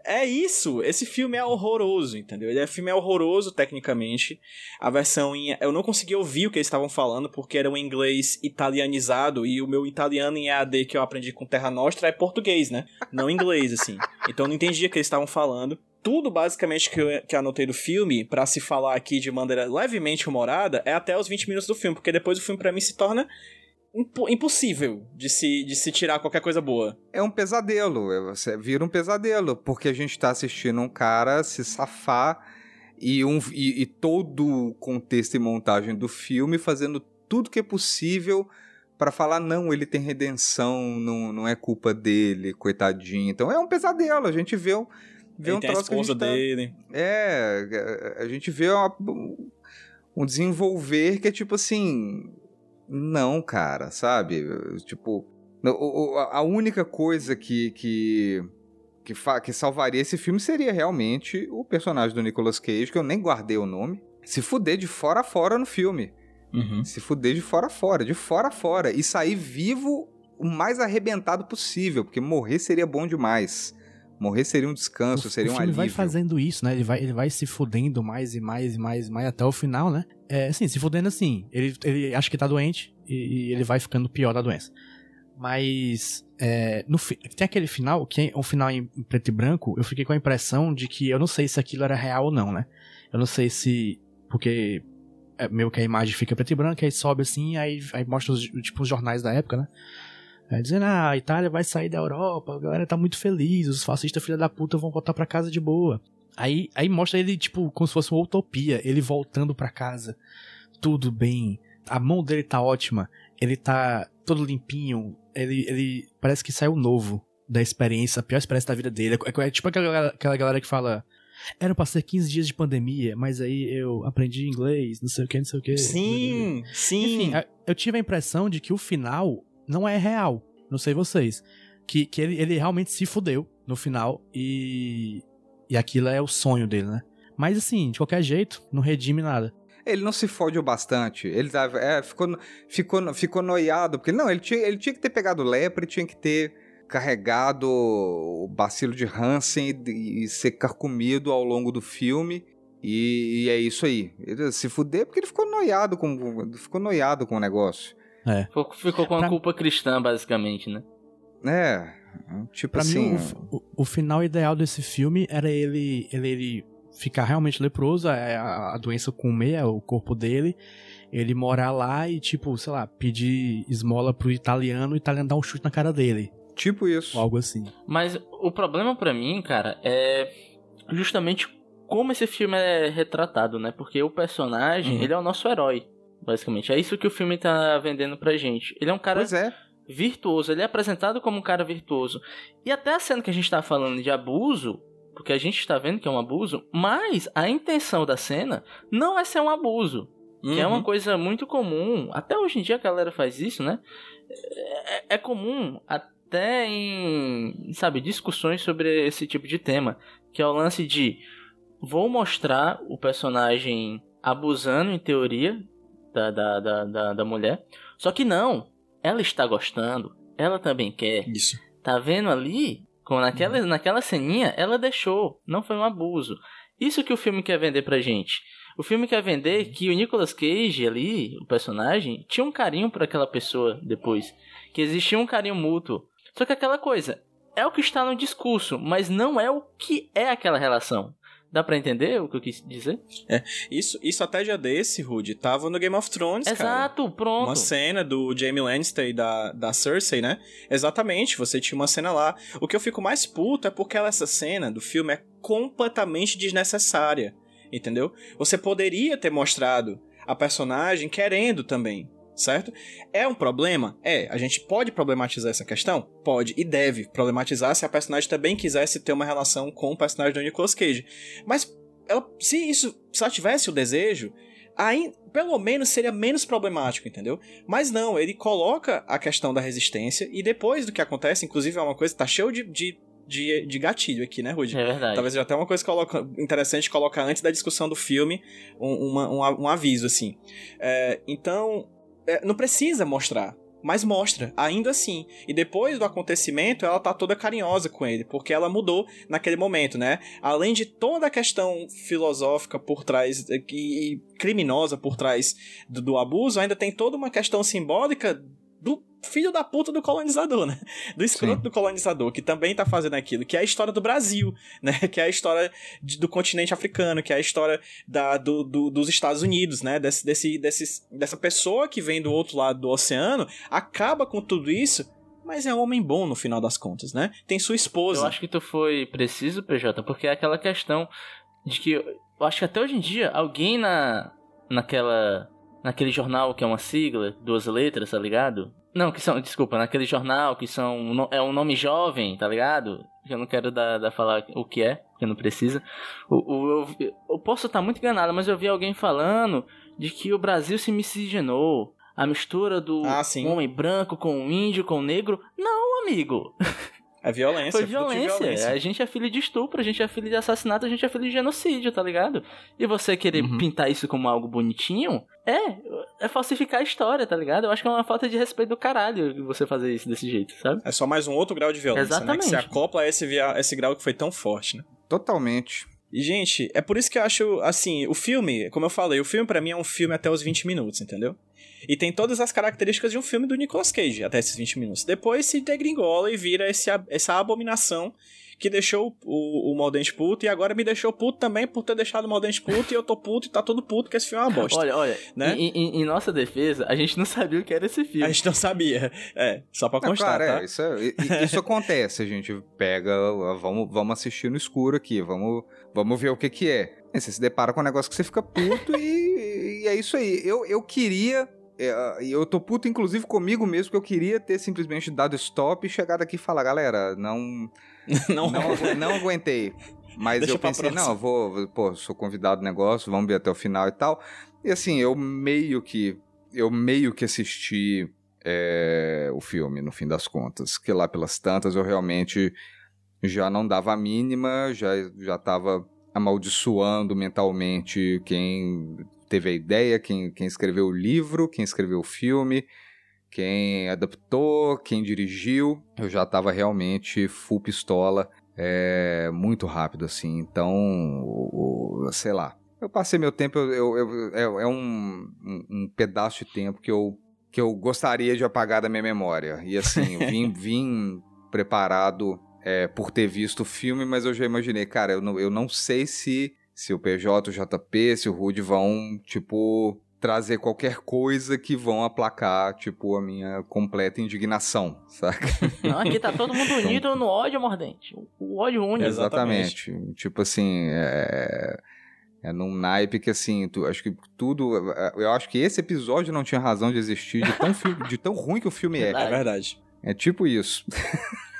é isso. Esse filme é horroroso, entendeu? Ele é filme é horroroso tecnicamente. A versão em eu não consegui ouvir o que eles estavam falando porque era um inglês italianizado e o meu italiano em EAD que eu aprendi com Terra Nostra é português, né? Não inglês assim. Então eu não entendia o que eles estavam falando. Tudo basicamente que eu, que eu anotei do filme pra se falar aqui de maneira levemente humorada é até os 20 minutos do filme, porque depois o filme pra mim se torna impossível de se, de se tirar qualquer coisa boa. É um pesadelo, é- você vira um pesadelo, porque a gente tá assistindo um cara se safar e, um, e, e todo o contexto e montagem do filme fazendo tudo que é possível pra falar, não, ele tem redenção, não, não é culpa dele, coitadinho. Então é um pesadelo, a gente vê um, vê Ele um troço que a gente tá... dele. É, a gente vê uma- um desenvolver que é tipo assim. Não, cara, sabe? Tipo, a única coisa que. que que, que salvaria esse filme seria realmente o personagem do Nicolas Cage, que eu nem guardei o nome, se fuder de fora a fora no filme. Uhum. Se fuder de fora a fora, de fora a fora. E sair vivo o mais arrebentado possível, porque morrer seria bom demais. Morrer seria um descanso, o, seria um alívio. vai fazendo isso, né? Ele vai, ele vai se fudendo mais e mais e mais e mais até o final, né? É, assim, se fudendo assim. Ele, ele acha que tá doente e, e ele vai ficando pior da doença. Mas é, no, tem aquele final, que é um final em, em preto e branco, eu fiquei com a impressão de que eu não sei se aquilo era real ou não, né? Eu não sei se. Porque é meio que a imagem fica preto e branco, aí sobe assim, aí, aí mostra os, tipo, os jornais da época, né? É, dizendo, ah, a Itália vai sair da Europa, a galera tá muito feliz, os fascistas filha da puta vão voltar pra casa de boa. Aí, aí mostra ele, tipo, como se fosse uma utopia, ele voltando pra casa, tudo bem, a mão dele tá ótima, ele tá todo limpinho, ele, ele parece que saiu novo da experiência, a pior experiência da vida dele. É, é tipo aquela, aquela galera que fala. Era pra ser 15 dias de pandemia, mas aí eu aprendi inglês, não sei o que, não sei o que. Sim, sim. Enfim, eu tive a impressão de que o final não é real. Não sei vocês. Que, que ele, ele realmente se fudeu no final e. E aquilo é o sonho dele, né? Mas assim, de qualquer jeito, não redime nada. Ele não se fode o bastante. Ele tava, é, ficou, ficou, ficou noiado. Porque, não, ele tinha, ele tinha que ter pegado lepra, ele tinha que ter carregado o bacilo de Hansen e, e ser carcomido ao longo do filme. E, e, é isso aí. Ele se fuder porque ele ficou noiado com, ficou noiado com o negócio. É. Ficou, ficou com a pra... culpa cristã, basicamente, né? É. Tipo pra assim. Mim, o, o, o, final ideal desse filme era ele, ele, ele ficar realmente leproso, é a, a doença comer é o corpo dele, ele morar lá e, tipo, sei lá, pedir esmola pro italiano, o italiano dar um chute na cara dele. Tipo isso. Algo assim. Mas o problema para mim, cara, é justamente como esse filme é retratado, né? Porque o personagem, uhum. ele é o nosso herói, basicamente. É isso que o filme tá vendendo pra gente. Ele é um cara é. virtuoso, ele é apresentado como um cara virtuoso. E até a cena que a gente tá falando de abuso, porque a gente está vendo que é um abuso, mas a intenção da cena não é ser um abuso. Uhum. Que é uma uhum. coisa muito comum. Até hoje em dia a galera faz isso, né? É, é comum até em, sabe, discussões sobre esse tipo de tema. Que é o lance de vou mostrar o personagem abusando, em teoria, da, da, da, da, da mulher. Só que não. Ela está gostando. Ela também quer. Isso. Tá vendo ali? naquela, uhum. naquela ceninha, ela deixou. Não foi um abuso. Isso que o filme quer vender pra gente. O filme quer vender uhum. que o Nicolas Cage ali, o personagem, tinha um carinho por aquela pessoa depois. Que existia um carinho mútuo. Só que aquela coisa, é o que está no discurso, mas não é o que é aquela relação. Dá pra entender o que eu quis dizer? É, isso, isso até já desse, Rude, tava no Game of Thrones, Exato, cara. pronto. Uma cena do Jaime Lannister e da, da Cersei, né? Exatamente, você tinha uma cena lá. O que eu fico mais puto é porque essa cena do filme é completamente desnecessária, entendeu? Você poderia ter mostrado a personagem querendo também, certo? É um problema? É. A gente pode problematizar essa questão? Pode e deve problematizar se a personagem também quisesse ter uma relação com o personagem do Nicolas Cage. Mas ela, se isso, se ela tivesse o desejo, aí pelo menos seria menos problemático, entendeu? Mas não, ele coloca a questão da resistência e depois do que acontece, inclusive é uma coisa, tá cheio de, de de, de gatilho aqui, né, Rudy? É verdade. Talvez já até uma coisa coloca, interessante colocar antes da discussão do filme um, uma, um, um aviso, assim. É, então, é, não precisa mostrar. Mas mostra, ainda assim. E depois do acontecimento, ela tá toda carinhosa com ele, porque ela mudou naquele momento, né? Além de toda a questão filosófica por trás e criminosa por trás do, do abuso, ainda tem toda uma questão simbólica do filho da puta do colonizador, né? Do escroto Sim. do colonizador, que também tá fazendo aquilo, que é a história do Brasil, né? Que é a história de, do continente africano, que é a história da, do, do, dos Estados Unidos, né? Desse, desse, desse, dessa pessoa que vem do outro lado do oceano, acaba com tudo isso, mas é um homem bom no final das contas, né? Tem sua esposa. Eu acho que tu foi preciso, PJ, porque é aquela questão de que eu acho que até hoje em dia alguém na naquela naquele jornal que é uma sigla, duas letras, tá ligado? Não, que são, desculpa, naquele jornal que são. É um nome jovem, tá ligado? Eu não quero dar, dar falar o que é, porque não precisa. O, o, eu, eu posso estar muito enganado, mas eu vi alguém falando de que o Brasil se miscigenou. A mistura do ah, homem branco com o índio com o negro. Não, amigo. É violência. Foi violência. violência. A gente é filho de estupro, a gente é filho de assassinato, a gente é filho de genocídio, tá ligado? E você querer uhum. pintar isso como algo bonitinho, é, é falsificar a história, tá ligado? Eu acho que é uma falta de respeito do caralho você fazer isso desse jeito, sabe? É só mais um outro grau de violência, Exatamente. né? Que se acopla a esse, via... esse grau que foi tão forte, né? Totalmente. E, gente, é por isso que eu acho, assim, o filme, como eu falei, o filme para mim é um filme até os 20 minutos, entendeu? E tem todas as características de um filme do Nicolas Cage até esses 20 minutos. Depois se degringola e vira esse, essa abominação que deixou o, o Maldente puto e agora me deixou puto também por ter deixado o Maldente puto e eu tô puto e tá todo puto que esse filme é uma bosta. Olha, olha, né? em, em, em, nossa defesa, a gente não sabia o que era esse filme. A gente não sabia. É, só pra constar, não, claro, tá? É, isso, é, isso acontece, a gente pega, vamos, vamos assistir no escuro aqui, vamos, vamos ver o que que é. Você se depara com um negócio que você fica puto e, e é isso aí. Eu, eu queria e eu tô puto, inclusive, comigo mesmo, que eu queria ter simplesmente dado stop e chegado aqui e falar, galera, não. Não, Não, não aguentei. Mas Deixa eu pensei, não, eu vou, pô, sou convidado do negócio, vamos ver até o final e tal. E assim, eu meio que. Eu meio que assisti é, o filme, no fim das contas. Que lá pelas tantas eu realmente já não dava a mínima, já, já tava amaldiçoando mentalmente quem teve a ideia, quem, quem escreveu o livro, quem escreveu o filme, quem adaptou, quem dirigiu. Eu já tava realmente full pistola, é, muito rápido assim. Então, o- o- sei lá. Eu passei meu tempo, eu, eu- eu- é, é um, um, um pedaço de tempo que eu, que eu gostaria de apagar da minha memória. E assim, vim, vim preparado é, por ter visto o filme, mas eu já imaginei, cara, eu não, eu não sei se, se o PJ, o JP, se o Rude vão, tipo, trazer qualquer coisa que vão aplacar, tipo, a minha completa indignação, saca? Não, aqui tá todo mundo unido no ódio mordente. O- ódio único. Exatamente. Exatamente. Tipo assim, é... é num naipe que assim, tu, acho que tudo. Eu acho que esse episódio não tinha razão de existir, de tão, fi- de tão ruim que o filme é. É verdade. É tipo isso.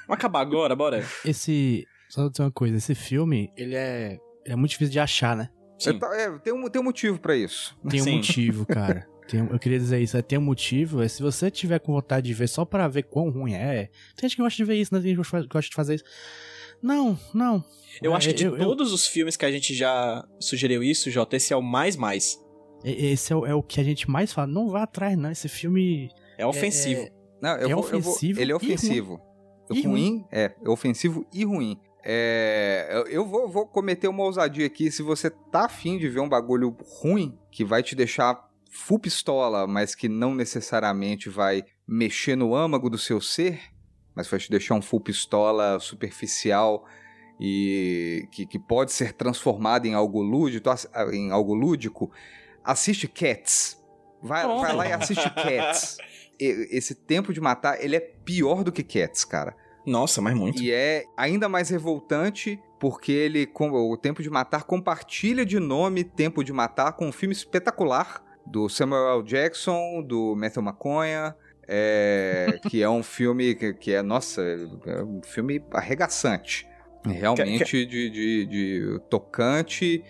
Vamos acabar agora, bora? Esse. Só dizer uma coisa, esse filme, ele é. É muito difícil de achar, né? Sim. É, tá- é, tem, um, tem um motivo pra isso. Tem um Sim. motivo, cara. Tem eu queria dizer isso. é, Tem um motivo. É se você tiver com vontade de ver só pra ver quão ruim é. Tem gente que gosta de ver isso, né? Tem gente que gosta de fazer isso. Não, não. Eu É, acho que de eu- eu- todos os filmes que a gente já sugeriu isso, Jota, esse é o mais mais. E- Esse é o, é o que a gente mais fala. Não vá atrás, não. Esse filme. É ofensivo. Não, eu É vou- eu vou- ofensivo ele é e ofensivo. E ruim, é, é ofensivo e ruim. É, eu- vou, vou cometer uma ousadia aqui. Se você tá afim de ver um bagulho ruim, que vai te deixar full pistola, mas que não necessariamente vai mexer no âmago do seu ser, mas vai te deixar um full pistola superficial e que, que pode ser transformado em algo lúdico, em algo lúdico, assiste Cats. Vai, vai lá e assiste Cats. Esse tempo de matar, ele é pior do que Cats, cara. Nossa, mas muito. E é ainda mais revoltante porque ele, com o Tempo de Matar, compartilha de nome Tempo de Matar com um filme espetacular do Samuel L. Jackson, do Matthew McConaughey, é, que é um filme que, que é, nossa, é um filme arregaçante. Realmente de, de- de tocante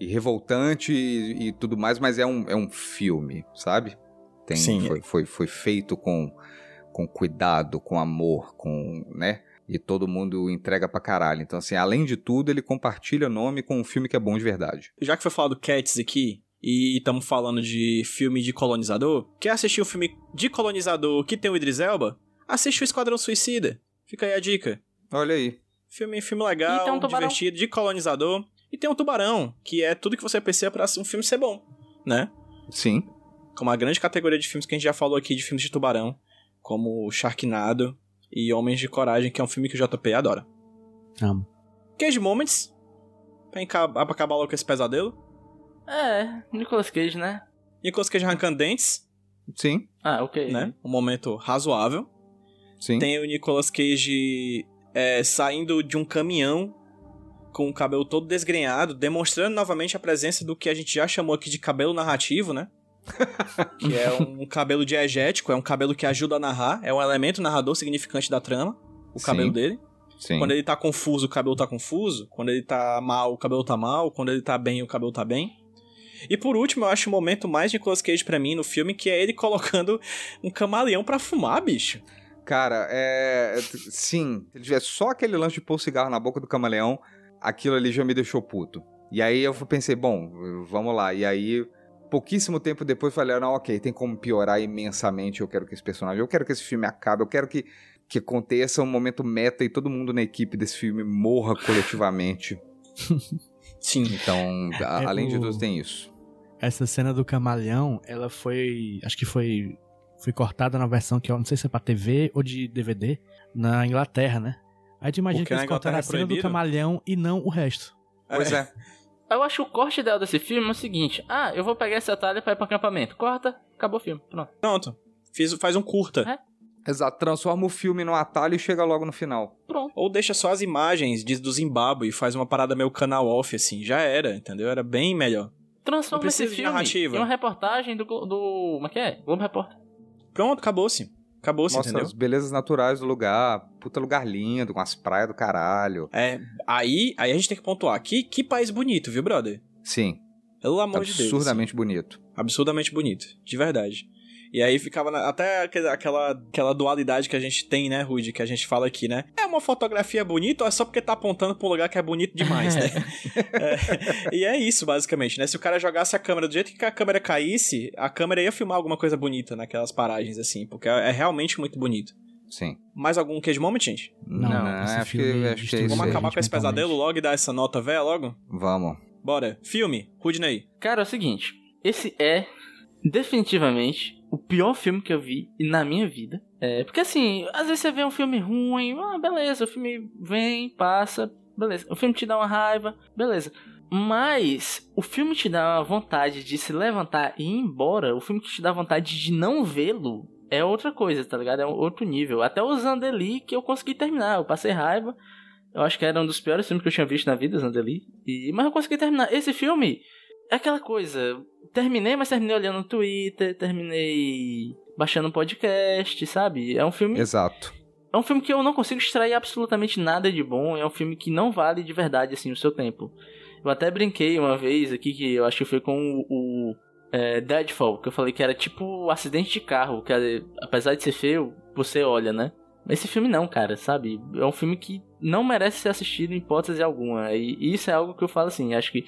e revoltante e, e tudo mais, mas é um, é um filme, sabe? Tem, Sim. Foi, foi, foi feito com, com cuidado, com amor, com, né? E todo mundo entrega pra caralho. Então, assim, além de tudo, ele compartilha nome com um filme que é bom de verdade. Já que foi falado Cats aqui, e estamos falando de filme de colonizador, quer assistir um filme de colonizador que tem o Idris Elba? Assiste o Esquadrão Suicida. Fica aí a dica. Olha aí. Filme, filme legal, um divertido, de colonizador. E tem um tubarão, que é tudo que você precisa pra um filme ser bom, né? Sim. Como a grande categoria de filmes que a gente já falou aqui, de filmes de tubarão, como Sharknado e Homens de Coragem, que é um filme que o JP adora. Amo. Cage Moments, pra pra acabar logo com esse pesadelo. É, Nicolas Cage, né? Nicolas Cage arrancando dentes, Sim. Ah, ok. né? Um momento razoável. Sim. Tem o Nicolas Cage é, saindo de um caminhão com o cabelo todo desgrenhado, demonstrando novamente a presença do que a gente já chamou aqui de cabelo narrativo, né? que é um cabelo diegético, é um cabelo que ajuda a narrar, é um elemento narrador significante da trama, o Sim. cabelo dele. Sim. Quando ele tá confuso, o cabelo tá confuso. Quando ele tá mal, o cabelo tá mal. Quando ele tá bem, o cabelo tá bem. E por último, eu acho o momento mais Nicolas Cage pra mim no filme, que é ele colocando um camaleão pra fumar, bicho. Cara, é. Sim. Se ele tivesse só aquele lance de pôr o cigarro na boca do camaleão, aquilo ali já me deixou puto. E aí eu pensei, bom, vamos lá. E aí, pouquíssimo tempo depois, falei, ah, não, ok, tem como piorar imensamente. Eu quero que esse personagem, eu quero que esse filme acabe, eu quero que, que aconteça um momento meta e todo mundo na equipe desse filme morra coletivamente. Sim. Então, a- É, além de o- tudo, tem isso. Essa cena do camaleão, ela foi. Acho que foi. Foi cortada na versão que eu não sei se é pra TV ou de DVD, na Inglaterra, né? Aí tu imagina Porque que eles cortaram a é cena do camaleão e não o resto. Pois é. Eu acho que o corte ideal desse filme é o seguinte: ah, eu vou pegar esse atalho pra ir pro acampamento. Corta, acabou o filme. Pronto. Pronto. Fiz, faz um curta. É. Exato, transforma o filme num atalho e chega logo no final. Pronto. Ou deixa só as imagens de, do Zimbábue e faz uma parada meio canal off, assim. Já era, entendeu? Era bem melhor. Transforma esse filme narrativa. em uma reportagem do, do. Como é que é? Globo Repórter. Pronto, acabou-se. Acabou-se, Mostra entendeu? as belezas naturais do lugar. Puta lugar lindo, com as praias do caralho. É, aí, aí a gente tem que pontuar. Que, que país bonito, viu, brother? Sim, Pelo amor de Deus. absurdamente bonito. absurdamente bonito, de verdade. E aí ficava na- até aquela, aquela, dualidade que a gente tem, né, Rude, que a gente fala aqui, né? É uma fotografia bonita ou é só porque tá apontando pra um lugar que é bonito demais, né? É, e é isso, basicamente, né? Se o cara jogasse a câmera do jeito que a câmera caísse, a câmera ia filmar alguma coisa bonita naquelas paragens, assim, porque é, realmente muito bonito. Sim. Mais algum cage moment, gente? Não, esse acho que, acho que é isso Vamos acabar com esse pesadelo logo e dar essa nota velha logo? Vamos. Bora. Filme, Rudney. Cara, é o seguinte. Esse é definitivamente o pior filme que eu vi na minha vida. É, porque assim, às vezes você vê um filme ruim, ah, beleza, o filme vem, passa, beleza. O filme te dá uma raiva, beleza. Mas o filme te dá vontade de se levantar e ir embora, o filme que te dá vontade de não vê-lo é outra coisa, tá ligado? É um outro nível. Até o Zandeli que eu consegui terminar, eu passei raiva. Eu acho que era um dos piores filmes que eu tinha visto na vida, Zandeli. E, mas eu consegui terminar. Esse filme é aquela coisa. Terminei, mas terminei olhando no Twitter, terminei baixando um podcast, sabe? É um filme. Exato. É um filme que eu não consigo extrair absolutamente nada de bom. É um filme que não vale de verdade, assim, o seu tempo. Eu até brinquei uma vez aqui, que eu acho que foi com o, o é, Deadfall, que eu falei que era tipo um acidente de carro, que é, apesar de ser feio, você olha, né? Mas esse filme não, cara, sabe? É um filme que não merece ser assistido em hipótese alguma. E isso é algo que eu falo assim, acho que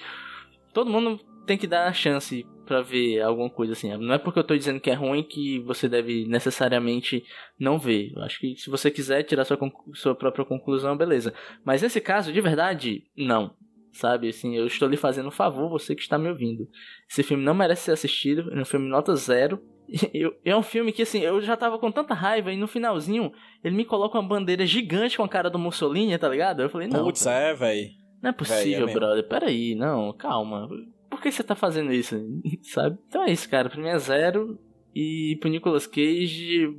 todo mundo tem que dar a chance pra ver alguma coisa assim. Não é porque eu tô dizendo que é ruim que você deve necessariamente não ver. Eu acho que se você quiser tirar sua, sua própria conclusão, beleza. Mas nesse caso, de verdade, não. Sabe, assim, eu estou lhe fazendo um favor, você que está me ouvindo. Esse filme não merece ser assistido, é um filme nota zero. Eu- é um filme que, assim, eu já tava com tanta raiva e no finalzinho ele me coloca uma bandeira gigante com a cara do Mussolini, tá ligado? Eu falei, não, Putz, é, velho. não é Véi, possível, é mesmo. brother. Peraí, não, calma. Por que você tá fazendo isso? Sabe? Então é isso, cara. Pra mim é zero. E pro Nicolas Cage,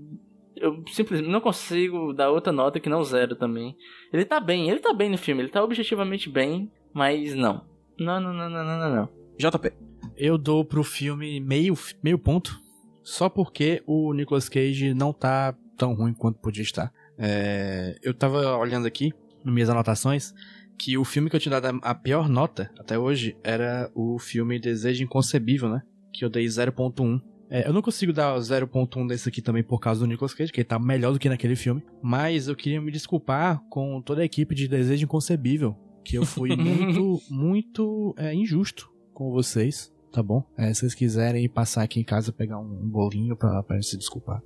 eu simplesmente não consigo dar outra nota que não zero também. Ele tá bem, ele tá bem no filme, ele tá objetivamente bem, mas não. Não, não, não, não, não, não, não. JP. Eu dou pro filme meio, meio ponto, só porque o Nicolas Cage não tá tão ruim quanto podia estar. É, eu tava olhando aqui, nas minhas anotações, que o filme que eu tinha dado a pior nota até hoje era o filme Desejo Inconcebível, né? Que eu dei 0.1. É, eu não consigo dar 0.1 desse aqui também por causa do Nicolas Cage, que ele tá melhor do que naquele filme. Mas eu queria me desculpar com toda a equipe de Desejo Inconcebível, que eu fui muito, muito é, injusto com vocês, tá bom? É, se vocês quiserem passar aqui em casa pegar um, um bolinho pra, pra se desculpar,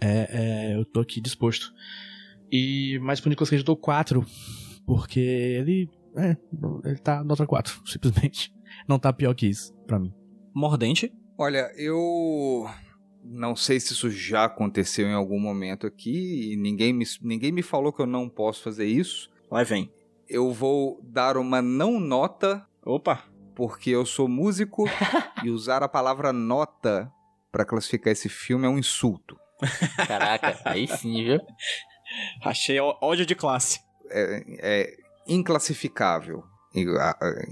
é, é, eu tô aqui disposto. E, mas pro Nicolas Cage eu dou 4, porque ele, é, ele tá nota 4, simplesmente. Não tá pior que isso, pra mim. Mordente. Olha, eu não sei se isso já aconteceu em algum momento aqui e ninguém me, ninguém me falou que eu não posso fazer isso. Lá vem. Eu vou dar uma não nota Opa. porque eu sou músico e usar a palavra nota pra classificar esse filme é um insulto. Caraca, aí sim, viu? Achei ódio de classe. É, é inclassificável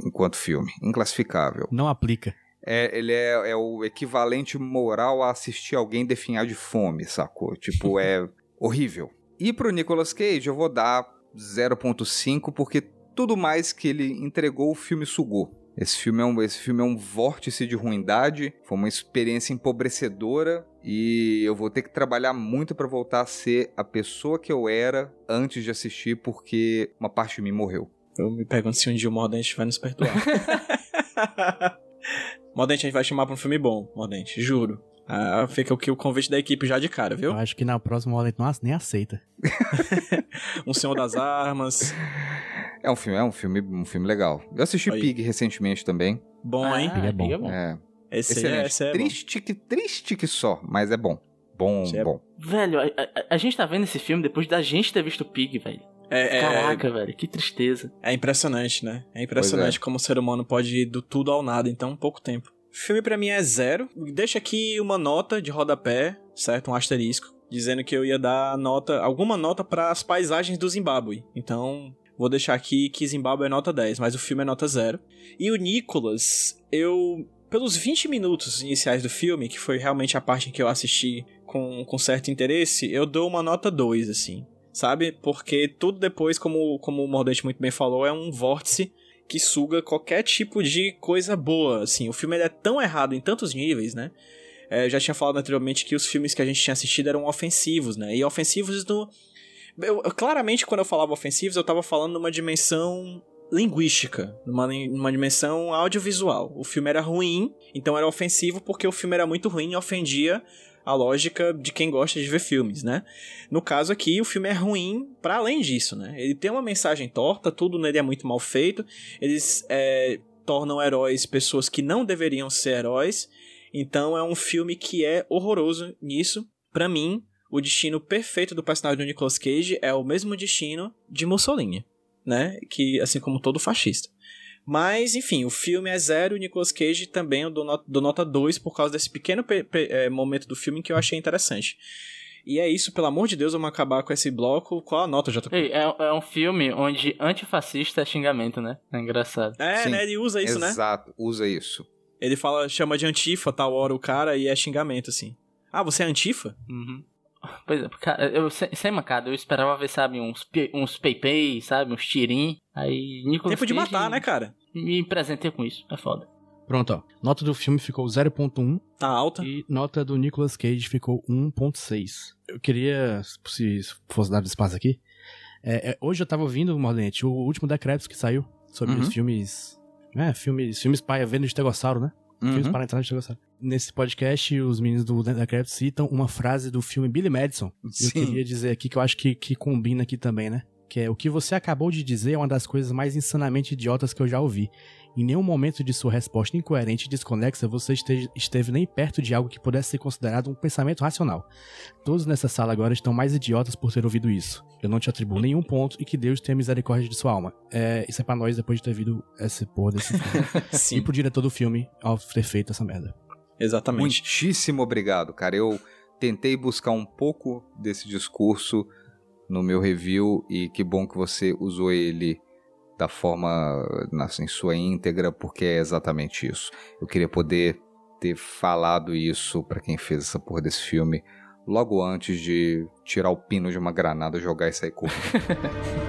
enquanto filme. Inclassificável. Não aplica. É, ele é, é o equivalente moral a assistir alguém definhar de fome, sacou? Tipo, é horrível. E pro Nicolas Cage eu vou dar 0.5 porque tudo mais que ele entregou o filme sugou. Esse filme, é um, esse filme é um vórtice de ruindade, foi uma experiência empobrecedora e eu vou ter que trabalhar muito pra voltar a ser a pessoa que eu era antes de assistir porque uma parte de mim morreu. Eu me pergunto se um dia o Mordente vai nos perdoar. Mordente, a gente vai chamar pra um filme bom, Mordente, juro. Ah, fica aqui o convite da equipe já de cara, viu? Eu acho que na próxima ele não, nem aceita. Um Senhor das Armas. É um filme, é um filme, um filme legal. Eu assisti Aí. Pig recentemente também. Bom, hein? Ele é bom. Liga É, Esse é, excelente. esse é bom. triste, que, triste que só, mas é bom. Bom, é bom. Velho, a, a- a gente tá vendo esse filme depois da gente ter visto o Pig, velho. É, é- Caraca, velho, que tristeza. é impressionante, né? É impressionante como o ser humano pode ir do tudo ao nada em tão pouco tempo. O filme pra mim é zero. Deixa aqui uma nota de rodapé, certo? Um asterisco. Dizendo que eu ia dar nota, alguma nota para as paisagens do Zimbábue. Então, Vou deixar aqui que Zimbabwe é nota 10, mas o filme é nota 0. E o Nicholas, eu. Pelos 20 minutos iniciais do filme, que foi realmente a parte em que eu assisti com, com certo interesse, eu dou uma nota 2, assim. Sabe? Porque tudo depois, como, como o Mordente muito bem falou, é um vórtice que suga qualquer tipo de coisa boa, assim. O filme é tão errado em tantos níveis, né? É, eu já tinha falado anteriormente que os filmes que a gente tinha assistido eram ofensivos, né? E ofensivos no. Eu, eu, claramente, quando eu falava ofensivos, eu tava falando numa dimensão linguística, numa, numa dimensão audiovisual. O filme era ruim, então era ofensivo porque o filme era muito ruim e ofendia a lógica de quem gosta de ver filmes, né? No caso aqui, o filme é ruim para além disso, né? Ele tem uma mensagem torta, tudo nele é muito mal feito, eles é, tornam heróis pessoas que não deveriam ser heróis, então é um filme que é horroroso nisso. Para mim, o destino perfeito do personagem do Nicolas Cage é o mesmo destino de Mussolini, né? Que assim como todo fascista. Mas, enfim, o filme é zero e o Nicolas Cage também eu dou, not dou nota 2 por causa desse pequeno é, momento do filme que eu achei interessante. E é isso, pelo amor de Deus, vamos acabar com esse bloco. Qual a nota, JP? Ei, é, é um filme onde antifascista é xingamento, né? É engraçado. É, Sim, né? Ele usa isso, exato, né? Exato, usa isso. Ele fala, chama de antifa, tal hora o cara, e é xingamento, assim. Ah, você é antifa? Uhum. Pois é, cara, eu, sem, sem mancada, eu esperava ver, sabe, uns, uns pei sabe, uns tirim. Aí, Nicolas Tempo de matar, né, cara? Me presentei com isso, é foda. Pronto, ó. Nota do filme ficou 0.1 Tá alta. e nota do Nicolas Cage ficou 1.6. Eu queria, se fosse dado espaço aqui, é, é, hoje eu tava ouvindo, Mordente, o último decreto que saiu sobre Uhum. os filmes... É, filmes, filmes paia vendo de Tegossauro, né? Filmes Uhum. para entrar de Tegossauro. Nesse podcast, os meninos do decreto citam uma frase do filme Billy Madison. Eu Sim. queria dizer aqui que eu acho que, que combina aqui também, né? Que é o que você acabou de dizer é uma das coisas mais insanamente idiotas que eu já ouvi. Em nenhum momento de sua resposta incoerente e desconexa você esteve, esteve nem perto de algo que pudesse ser considerado um pensamento racional. Todos nessa sala agora estão mais idiotas por ter ouvido isso. Eu não te atribuo nenhum ponto e que Deus tenha misericórdia de sua alma. É, isso é pra nós depois de ter visto esse porra desse filme. e Sim, pro diretor do filme ao ter feito essa merda. Exatamente. Muitíssimo obrigado, cara. Eu tentei buscar um pouco desse discurso no meu review e que bom que você usou ele da forma, assim, em sua íntegra, porque é exatamente isso. Eu queria poder ter falado isso pra quem fez essa porra desse filme logo antes de tirar o pino de uma granada, jogar e sair correndo.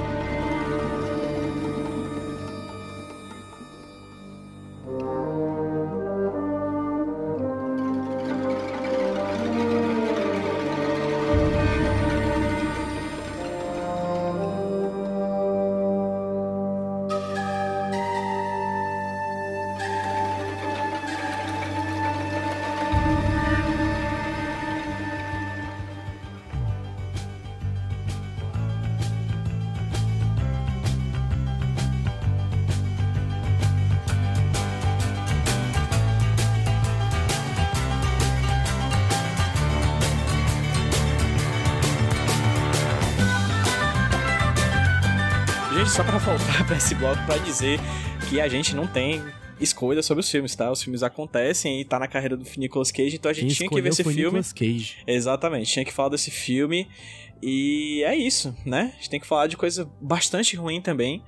esse bloco pra dizer que a gente não tem escolha sobre os filmes, tá? Os filmes acontecem e tá na carreira do Nicolas Cage, então a gente Quem tinha que ver esse filme. Nicolas Cage. Exatamente, tinha que falar desse filme. E é isso, né? A gente tem que falar de coisa bastante ruim também.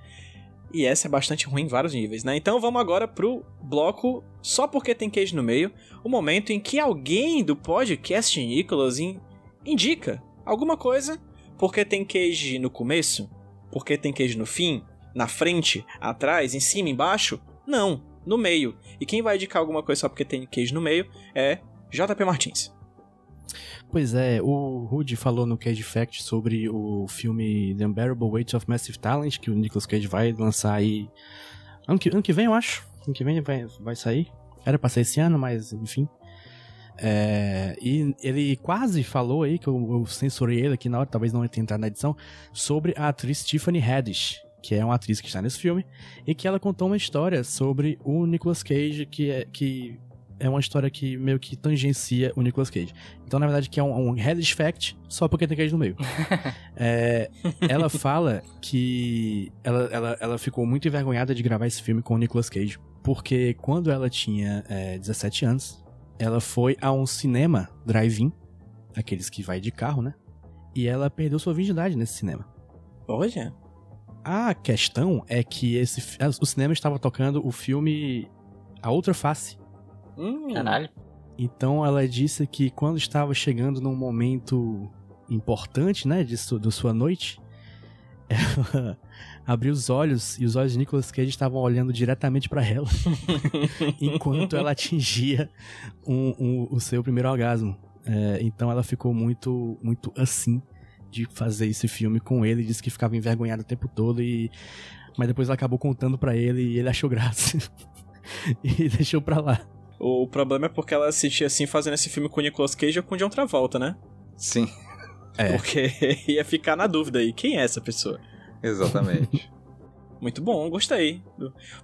E essa é bastante ruim em vários níveis, né? Então vamos agora pro bloco Só Porque Tem Cage no Meio o momento em que alguém do podcast Nicolas in- indica alguma coisa porque tem Cage no começo, porque tem Cage no fim, na frente, atrás, em cima, embaixo. Não, no meio. E quem vai indicar alguma coisa só porque tem Cage no meio é JP Martins. Pois é, o Rudy falou no Cage Fact sobre o filme The Unbearable Weight of Massive Talent, que o Nicolas Cage vai lançar aí. Ano que, ano que vem, eu acho. Ano que vem vai, vai sair. Era pra ser esse ano, mas enfim. É, e ele quase falou aí, que eu, eu censurei ele aqui na hora, talvez não tenha entrado na edição, sobre a atriz Tiffany Haddish, que é uma atriz que está nesse filme, e que ela contou uma história sobre o Nicolas Cage, que é, que é uma história que meio que tangencia o Nicolas Cage. Então, na verdade, que é um, um Fact, só porque tem Cage no meio. É, ela fala que ela, ela, ela ficou muito envergonhada de gravar esse filme com o Nicolas Cage, porque quando ela tinha é, 17 anos, ela foi a um cinema drive-in, aqueles que vai de carro, né? E ela perdeu sua virgindade nesse cinema. Olha. A questão é que esse, o cinema estava tocando o filme A Outra Face. Hum, Caralho. Então ela disse que quando estava chegando num momento importante, né, de, su- de sua noite, ela abriu os olhos e os olhos de Nicolas Cage estavam olhando diretamente para ela, enquanto ela atingia um- um- o seu primeiro orgasmo. É, então ela ficou muito, muito assim de fazer esse filme com ele, disse que ficava envergonhada o tempo todo e mas depois ela acabou contando pra ele e ele achou graça e deixou pra lá. O problema é porque ela assistia assim, fazendo esse filme com o Nicolas Cage ou com o John Travolta, né? Sim, É. Porque ia ficar na dúvida aí. Quem é essa pessoa? exatamente. Muito bom, gostei.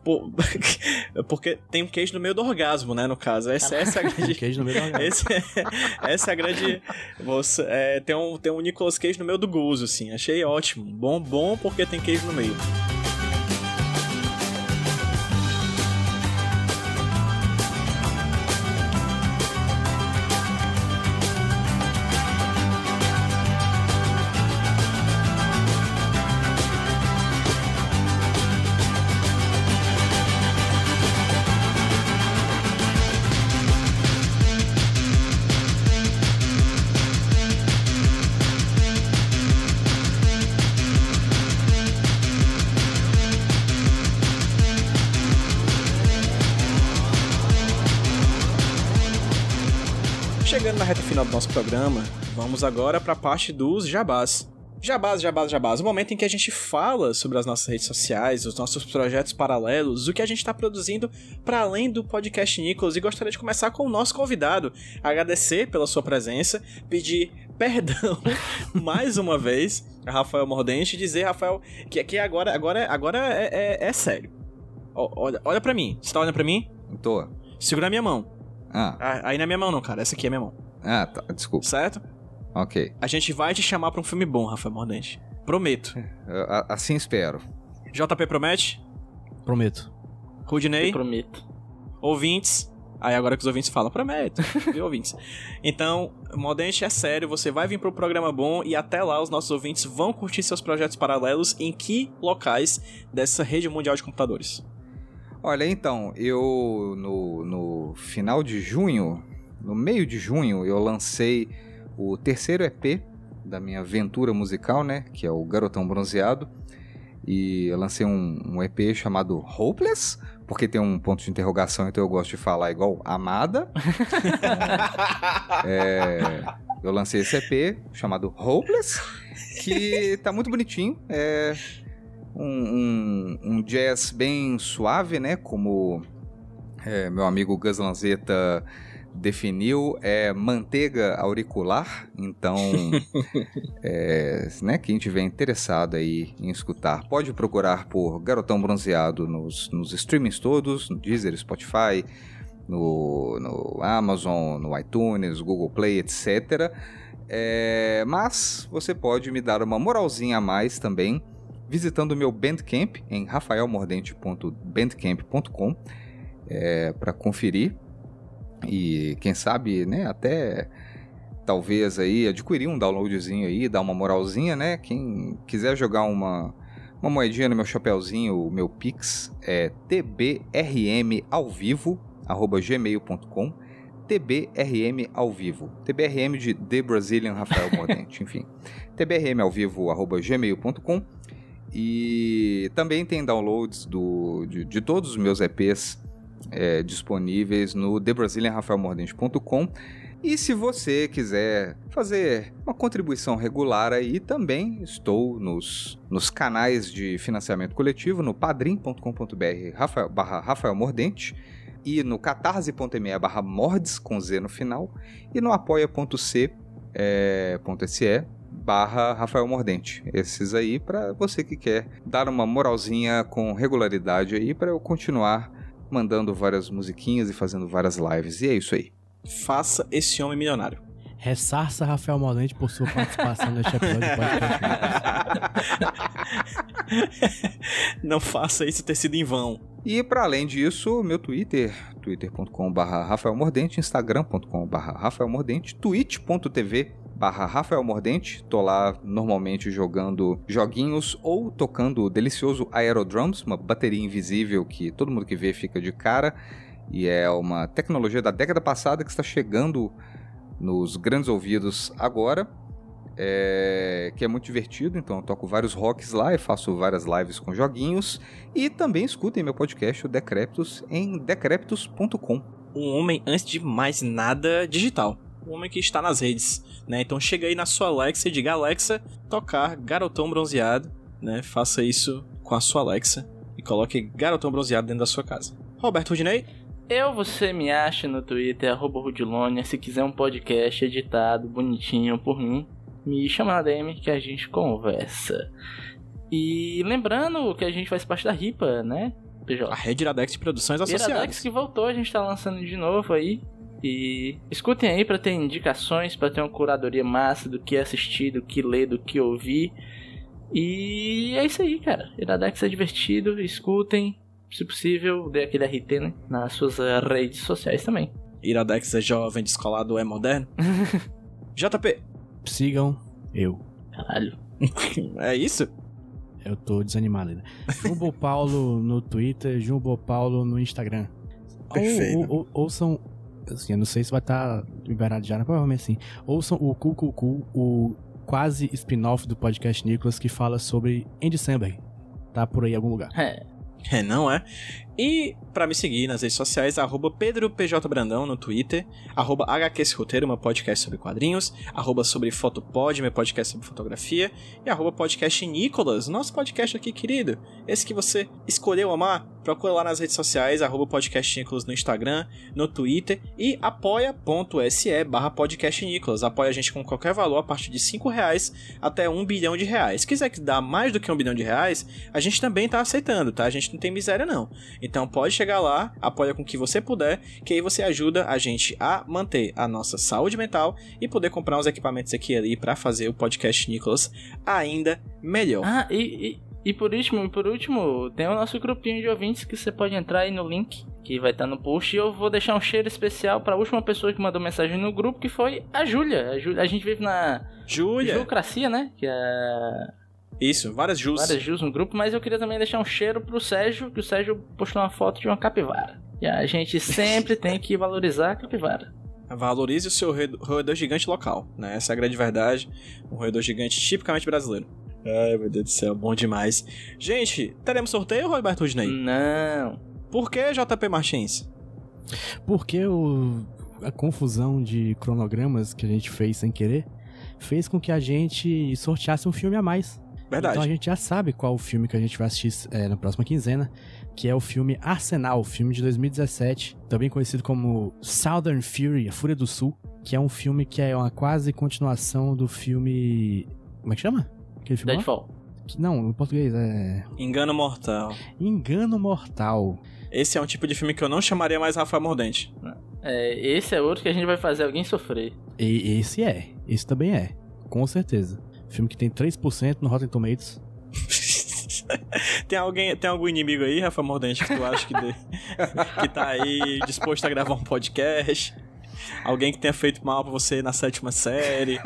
Pô, porque tem um queijo no meio do orgasmo, né, no caso. Essa, essa é a grande... Cage no meio do orgasmo. Esse, essa é a grande. Você, é, tem, um, tem um Nicolas Cage no meio do gozo, assim. Achei ótimo. Bom, bom porque tem queijo no meio. Na do nosso programa, vamos agora para a parte dos jabás. Jabás, jabás, jabás. O momento em que a gente fala sobre as nossas redes sociais, os nossos projetos paralelos, o que a gente está produzindo para além do podcast Nicholas. E gostaria de começar com o nosso convidado. Agradecer pela sua presença, pedir perdão mais uma vez a Rafael Mordente e dizer, Rafael, que aqui agora, agora, agora é, é, é sério. Ó, olha, olha para mim. Você tá olhando para mim? Tô. Segura a minha mão. Ah, Ah, Aí não é minha mão, não, cara. Essa aqui é minha mão. Ah, tá. Desculpa. Certo? Ok. A gente vai te chamar pra um filme bom, Rafael Mordente. Prometo. A- Assim espero. JP promete? Prometo. Rudney? Eu prometo. Ouvintes? Aí agora que os ouvintes falam, prometo. Viu, ouvintes? Então, Mordente é sério, você vai vir pro programa bom e até lá os nossos ouvintes vão curtir seus projetos paralelos em que locais dessa rede mundial de computadores? Olha, então, eu no, no final de junho, no meio de junho, eu lancei o terceiro EP da minha aventura musical, né? Que é o Garotão Bronzeado. E eu lancei um, um EP chamado Hopeless, porque tem um ponto de interrogação, então eu gosto de falar igual Amada. É, eu lancei esse EP chamado Hopeless, que tá muito bonitinho. É um, um- um jazz bem suave, né? Como é, meu amigo Gus Lanzetta definiu, é manteiga auricular. Então, é, né, quem tiver interessado aí em escutar, pode procurar por Garotão Bronzeado nos, nos streamings todos, no Deezer, Spotify, no, no Amazon, no iTunes, Google Play, etc. É, mas você pode me dar uma moralzinha a mais também visitando o meu Bandcamp em rafaelmordente.bandcamp.com é, para conferir e quem sabe, né, até talvez aí adquirir um downloadzinho aí, dar uma moralzinha, né? Quem quiser jogar uma uma moedinha no meu chapéuzinho, o meu Pix é tbrmalvivo@gmail.com tbrm ao vivo. TBRM de The Brazilian Rafael Mordente, enfim. tbrmalvivo@gmail.com e também tem downloads do, de, de todos os meus EPs é, disponíveis no TheBrazilianRafaelMordente.com. E se você quiser fazer uma contribuição regular aí, também estou nos, nos canais de financiamento coletivo, no padrim.com.br Rafael, barra Rafael Mordente e no catarse.me barra mordes com Z no final e no apoia.c é, .se barra Rafael Mordente. Esses aí para você que quer dar uma moralzinha com regularidade aí para eu continuar mandando várias musiquinhas e fazendo várias lives. E é isso aí. Faça esse homem milionário. Ressarça Rafael Maldente por sua participação neste episódio do podcast. Não faça isso ter sido em vão. E para além disso, meu Twitter, twitter.com.br Rafael Mordente, instagram.com.br Rafael Mordente, twitch.tv barra Rafael Mordente. Tô lá normalmente jogando joguinhos ou tocando o delicioso Aerodrums, uma bateria invisível que todo mundo que vê fica de cara. E é uma tecnologia da década passada que está chegando nos grandes ouvidos agora. É, que é muito divertido, então eu toco vários rocks lá e faço várias lives com joguinhos. E também escutem meu podcast, o Decreptus, em decreptus.com. Um homem, antes de mais nada, digital. Um homem que está nas redes, né? Então chega aí na sua Alexa e diga Alexa, tocar Garotão Bronzeado, né? Faça isso com a sua Alexa e coloque Garotão Bronzeado dentro da sua casa. Roberto Rudinei, Eu, você me acha no Twitter, arroba Rudilonia. Se quiser um podcast editado, bonitinho por mim, me chama na DM que a gente conversa. E lembrando que a gente faz parte da RIPA, né? PJ. a Rede Iradex de Produções Associadas. Iradex que voltou, a gente tá lançando de novo aí. E escutem aí pra ter indicações, pra ter uma curadoria massa do que assistir, do que ler, do que ouvir. E é isso aí, cara. Iradex é divertido, escutem. Se possível, dê aquele RT, né? Nas suas redes sociais também. Iradex é jovem, descolado, é moderno. JP, Sigam eu. Caralho. é isso? Eu tô desanimado ainda. Jumbo Paulo no Twitter, Jumbo Paulo no Instagram. Perfeito. Ou, ou, ouçam. Assim, eu não sei se vai estar liberado já, provavelmente sim. Ouçam o Cucucu, o quase spin-off do podcast Nicolas que fala sobre Andy Samberg. Tá por aí em algum lugar. É. É, não é? E pra me seguir nas redes sociais, arroba PedroPJBrandão no Twitter, arroba HQ Esse Roteiro, meu podcast sobre quadrinhos, arroba sobre Fotopod, meu podcast sobre fotografia, e arroba podcast Nicolas, nosso podcast aqui, querido. Esse que você escolheu amar, procura lá nas redes sociais, arroba podcast Nicolas no Instagram, no Twitter e apoia.se barra podcast Nicolas. Apoia a gente com qualquer valor a partir de 5 reais até 1 bilhão de reais. Se quiser que dá mais do que 1 bilhão de reais, a gente também tá aceitando, tá? A gente não tem miséria não. Então pode chegar lá, apoia com o que você puder, que aí você ajuda a gente a manter a nossa saúde mental e poder comprar uns equipamentos aqui e ali pra fazer o podcast Nicolas ainda melhor. Ah, e, e, e por último, e por último, tem o nosso grupinho de ouvintes que você pode entrar aí no link que vai estar no post. E eu vou deixar um cheiro especial para a última pessoa que mandou mensagem no grupo, que foi a Júlia. A, Júlia- a gente vive na Júlia, Julcracia, né? Que é isso, várias Jus. várias Jus no grupo, mas eu queria também deixar um cheiro pro Sérgio, que o Sérgio postou uma foto de uma capivara. E a gente sempre tem que valorizar a capivara. Valorize o seu roedor gigante local, né? Essa é a grande verdade. Um roedor gigante tipicamente brasileiro. Ai, meu Deus do céu, bom demais. Gente, teremos sorteio, Roberto Rudney? Não. Por que JP Martins? Porque o, a confusão de cronogramas que a gente fez sem querer fez com que a gente sorteasse um filme a mais. Verdade. Então a gente já sabe qual o filme que a gente vai assistir é, na próxima quinzena, que é o filme Arsenal, filme de 2017, também conhecido como Southern Fury, A Fúria do Sul, que é um filme que é uma quase continuação do filme... Como é que chama? Aquele filme? Deadfall. Que- Não, em português é... Engano Mortal. Engano Mortal. Esse é um tipo de filme que eu não chamaria mais Rafael Mordente. É, esse é outro que a gente vai fazer alguém sofrer. E esse é, esse também é, com certeza. Filme que tem 3% no Rotten Tomatoes. tem alguém, tem algum inimigo aí, Rafael Mordente, que tu acha que, de- que tá aí disposto a gravar um podcast? Alguém que tenha feito mal pra você na sétima série?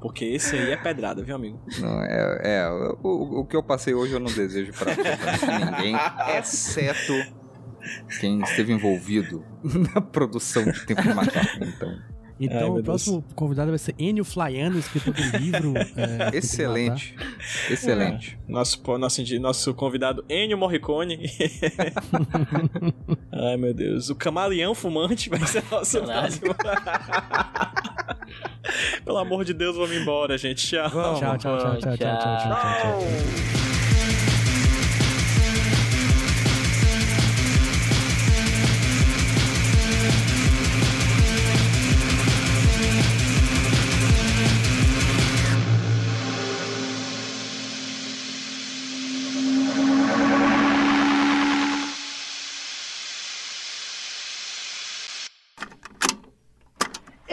Porque esse aí é pedrada, viu, amigo? Não, é, é o, o que eu passei hoje eu não desejo pra absolutamente ninguém, exceto quem esteve envolvido na produção de Tempo de Macaco. Então, então, Ai, o próximo Deus. convidado vai ser Enio Flaiano, escritor do livro. É, Excelente. Excelente. É. Nosso, nosso, nosso convidado Enio Morricone. Ai, meu Deus. O camaleão fumante vai ser nosso próximo. Pelo amor de Deus, vamos embora, gente. Tchau, tchau, tchau, tchau, tchau. tchau, tchau, tchau, tchau.